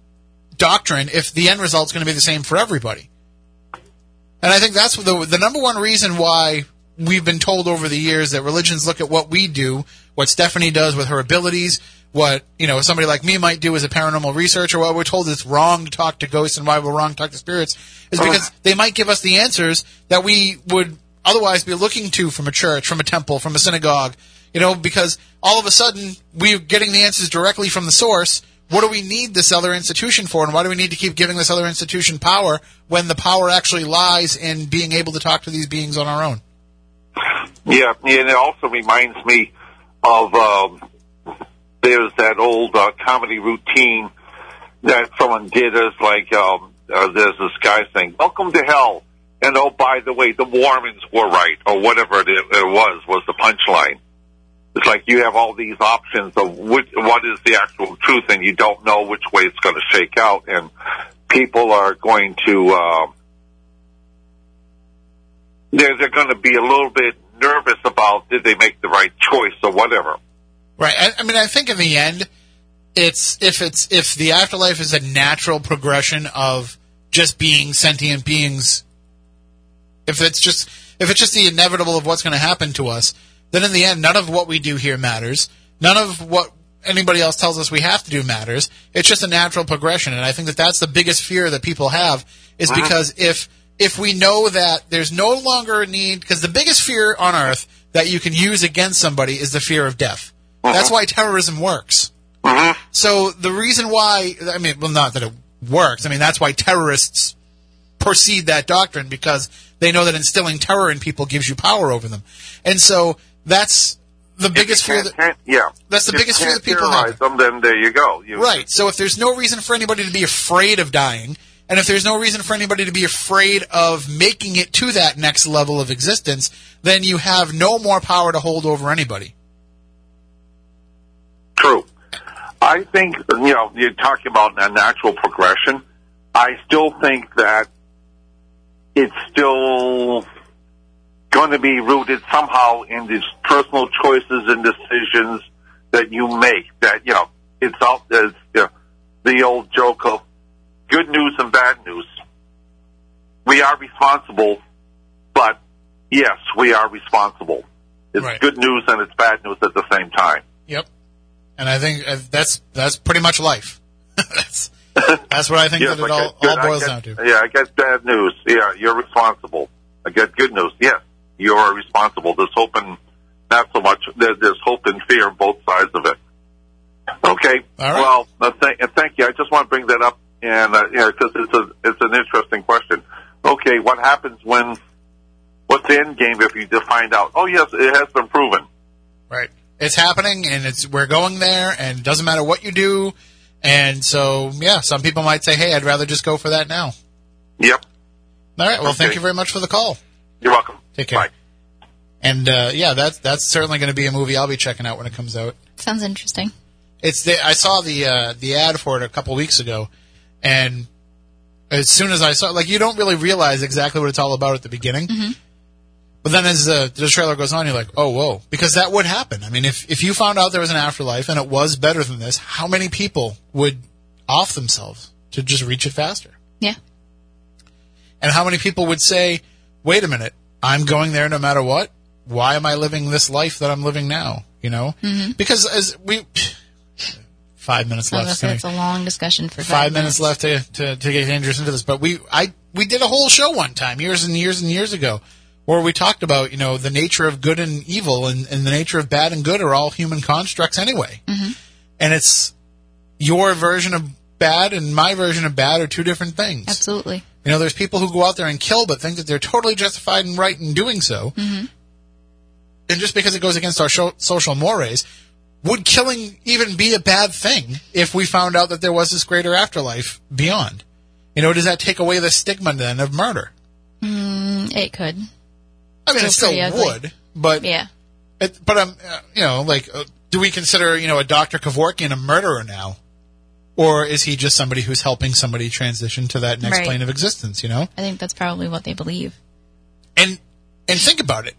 doctrine if the end result is going to be the same for everybody? And I think that's the the number one reason why we've been told over the years that religions look at what we do, what Stephanie does with her abilities, what you know somebody like me might do as a paranormal researcher. What we're told it's wrong to talk to ghosts and why we're wrong to talk to spirits is because they might give us the answers that we would otherwise be looking to from a church, from a temple, from a synagogue. You know, because all of a sudden we're getting the answers directly from the source. What do we need this other institution for, and why do we need to keep giving this other institution power when the power actually lies in being able to talk to these beings on our own? Yeah, and it also reminds me of um, there's that old uh, comedy routine that someone did as like um, uh, there's this guy saying, "Welcome to hell," and oh by the way, the Mormons were right, or whatever it, it was was the punchline. It's like you have all these options of which, what is the actual truth, and you don't know which way it's going to shake out, and people are going to uh, they're, they're going to be a little bit nervous about did they make the right choice or whatever. Right. I, I mean, I think in the end, it's if it's if the afterlife is a natural progression of just being sentient beings. If it's just if it's just the inevitable of what's going to happen to us, then in the end, none of what we do here matters. None of what anybody else tells us we have to do matters. It's just a natural progression, and I think that that's the biggest fear that people have is mm-hmm. because if if we know that there's no longer a need, because the biggest fear on earth that you can use against somebody is the fear of death. Uh-huh. That's why terrorism works. Uh-huh. So the reason why, I mean, well, not that it works. I mean, that's why terrorists proceed that doctrine because they know that instilling terror in people gives you power over them. And so that's the biggest fear that, yeah, That's the If biggest fear that people terrorize them, then there you go. You, Right. So if there's no reason for anybody to be afraid of dying, and if there's no reason for anybody to be afraid of making it to that next level of existence, then you have no more power to hold over anybody. True. I think, you know, you're talking about a natural progression. I still think that it's still going to be rooted somehow in these personal choices and decisions that you make. That, you know, it's out as you know, the old joke of good news and bad news. We are responsible, but yes, we are responsible. It's Right. good news and it's bad news at the same time. Yep. And I think uh, that's that's pretty much life. that's, that's what I think Yes, that it all, good- all boils I down to. Yeah, I get bad news. Yeah, you're responsible. I get good news. Yes, you are responsible. There's hope and not so much. There, there's hope and fear on both sides of it. Okay. All right. Well, uh, thank you. I just want to bring that up, and uh, yeah, because it's a it's an interesting question. Okay, what happens when? What's the end game if you just find out? Oh, yes, it has been proven. Right. It's happening, and it's we're going there, and it doesn't matter what you do. And so, yeah, some people might say, "Hey, I'd rather just go for that now." Yep. All right. Well, thank you very much for the call. You're welcome. Take care. Bye. And uh, yeah, that's that's certainly going to be a movie I'll be checking out when it comes out. Sounds interesting. It's the I saw the uh, the ad for it a couple weeks ago, and as soon as I saw, like, you don't really realize exactly what it's all about at the beginning. But then as the, the trailer goes on, you're like, oh, whoa, because that would happen. I mean, if if you found out there was an afterlife and it was better than this, how many people would off themselves to just reach it faster? Yeah. And how many people would say, wait a minute, I'm going there no matter what? Why am I living this life that I'm living now? You know? Mm-hmm. Because as we. Five minutes left. gonna say it's a long discussion for five, Five minutes left to, to, to get dangerous into this. But we I we did a whole show one time, years and years and years ago, where we talked about, you know, the nature of good and evil and, and the nature of bad and good are all human constructs anyway. Mm-hmm. And it's your version of bad and my version of bad are two different things. Absolutely. You know, there's people who go out there and kill, but think that they're totally justified and right in doing so. Mm-hmm. And just because it goes against our social mores, would killing even be a bad thing if we found out that there was this greater afterlife beyond? You know, does that take away the stigma then of murder? Mm, it could. I mean, Still it still would, but Yeah. it, but um, uh, you know, like, uh, do we consider you know a Dr. Kevorkian a murderer now, or is he just somebody who's helping somebody transition to that next Right. plane of existence? You know, I think that's probably what they believe. and and think about it.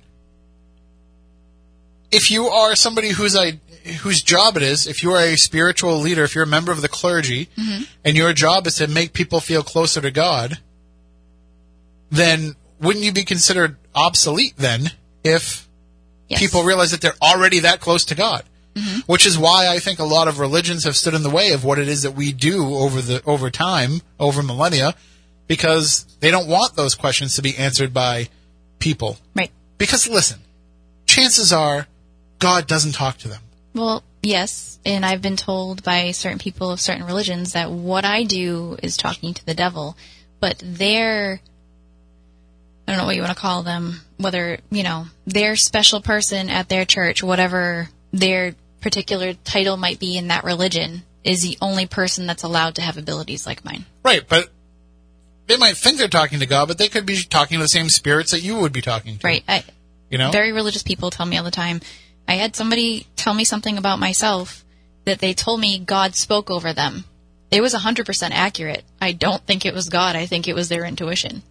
If you are somebody whose I whose job it is, if you are a spiritual leader, if you're a member of the clergy, mm-hmm. and your job is to make people feel closer to God, then wouldn't you be considered obsolete then if Yes. people realize that they're already that close to God? Mm-hmm. Which is why I think a lot of religions have stood in the way of what it is that we do over the over time, over millennia, because they don't want those questions to be answered by people. Right. Because listen, chances are God doesn't talk to them. Well, yes, and I've been told by certain people of certain religions that what I do is talking to the devil, but their I don't know what you want to call them, whether, you know, their special person at their church, whatever their particular title might be in that religion is the only person that's allowed to have abilities like mine. Right, but they might think they're talking to God, but they could be talking to the same spirits that you would be talking to. Right. I, You know? very religious people tell me all the time. I had somebody tell me something about myself that they told me God spoke over them. It was 100% accurate. I don't think it was God. I think it was their intuition.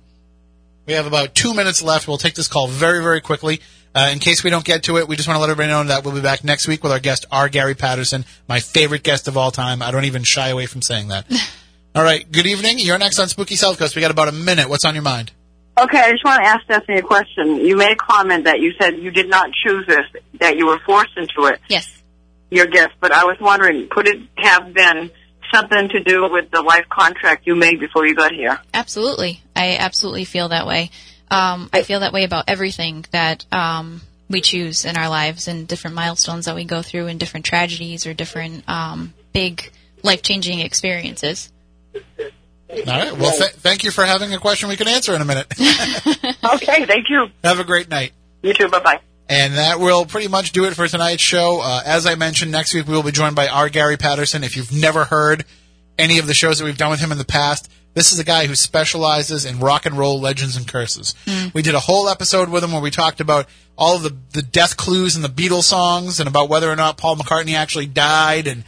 We have about two minutes left. We'll take this call very, very quickly. Uh, in case we don't get to it, we just want to let everybody know that we'll be back next week with our guest, R. Gary Patterson, my favorite guest of all time. I don't even shy away from saying that. all right. Good evening. You're next on Spooky South Coast. We got about a minute. What's on your mind? Okay, I just want to ask Stephanie a question. You made a comment that you said you did not choose this, that you were forced into it, Yes. your gift. But I was wondering, could it have been something to do with the life contract you made before you got here? Absolutely. I absolutely feel that way. Um, I feel that way about everything that um, we choose in our lives and different milestones that we go through and different tragedies or different um, big life changing experiences. All right. Well, th- thank you for having a question we can answer in a minute. Okay, thank you. have a great night. You too. Bye bye. And that will pretty much do it for tonight's show. Uh, as I mentioned, next week we will be joined by R. Gary Patterson. If you've never heard any of the shows that we've done with him in the past, this is a guy who specializes in rock and roll legends and curses. We did a whole episode with him where we talked about all of the, the death clues in the Beatles songs and about whether or not Paul McCartney actually died. And,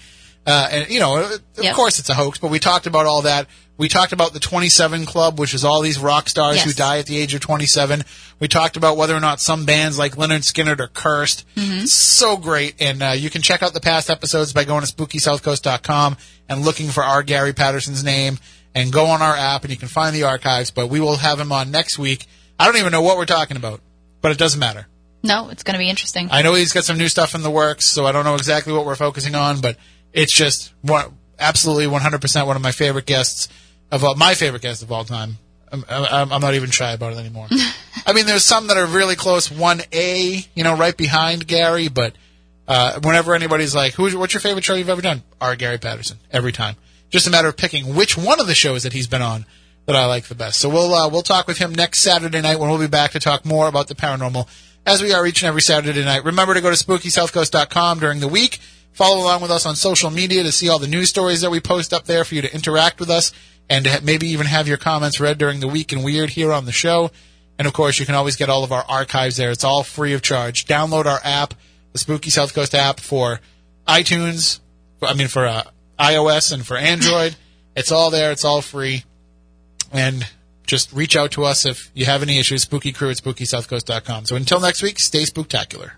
uh, and you know, of Yep. course it's a hoax, but we talked about all that. We talked about the 27 Club, which is all these rock stars who die at the age of 27. We talked about whether or not some bands like Lynyrd Skynyrd are cursed. So great. And uh, you can check out the past episodes by going to spookysouthcoast.com and looking for R. Gary Patterson's name and go on our app and you can find the archives. But we will have him on next week. I don't even know what we're talking about, but it doesn't matter. No, it's going to be interesting. I know he's got some new stuff in the works, so I don't know exactly what we're focusing on, but it's just one, absolutely 100% one of my favorite guests of all, my favorite guest of all time. I'm, I'm, not even shy about it anymore. I mean, there's some that are really close, 1A, you know, right behind Gary, but uh, whenever anybody's like, Who's, what's your favorite show you've ever done? R. Gary Patterson, every time. Just a matter of picking which one of the shows that he's been on that I like the best. So we'll uh, we'll talk with him next Saturday night when we'll be back to talk more about the paranormal, as we are each and every Saturday night. Remember to go to SpookySouthCoast.com during the week. Follow along with us on social media to see all the news stories that we post up there for you to interact with us and maybe even have your comments read during the week and weird here on the show. And of course, you can always get all of our archives there. It's all free of charge. Download our app, the Spooky South Coast app for iTunes. I mean, for uh, iOS and for Android. it's all there. It's all free. And just reach out to us if you have any issues. Spooky crew at SpookySouthCoast.com. So until next week, stay spooktacular.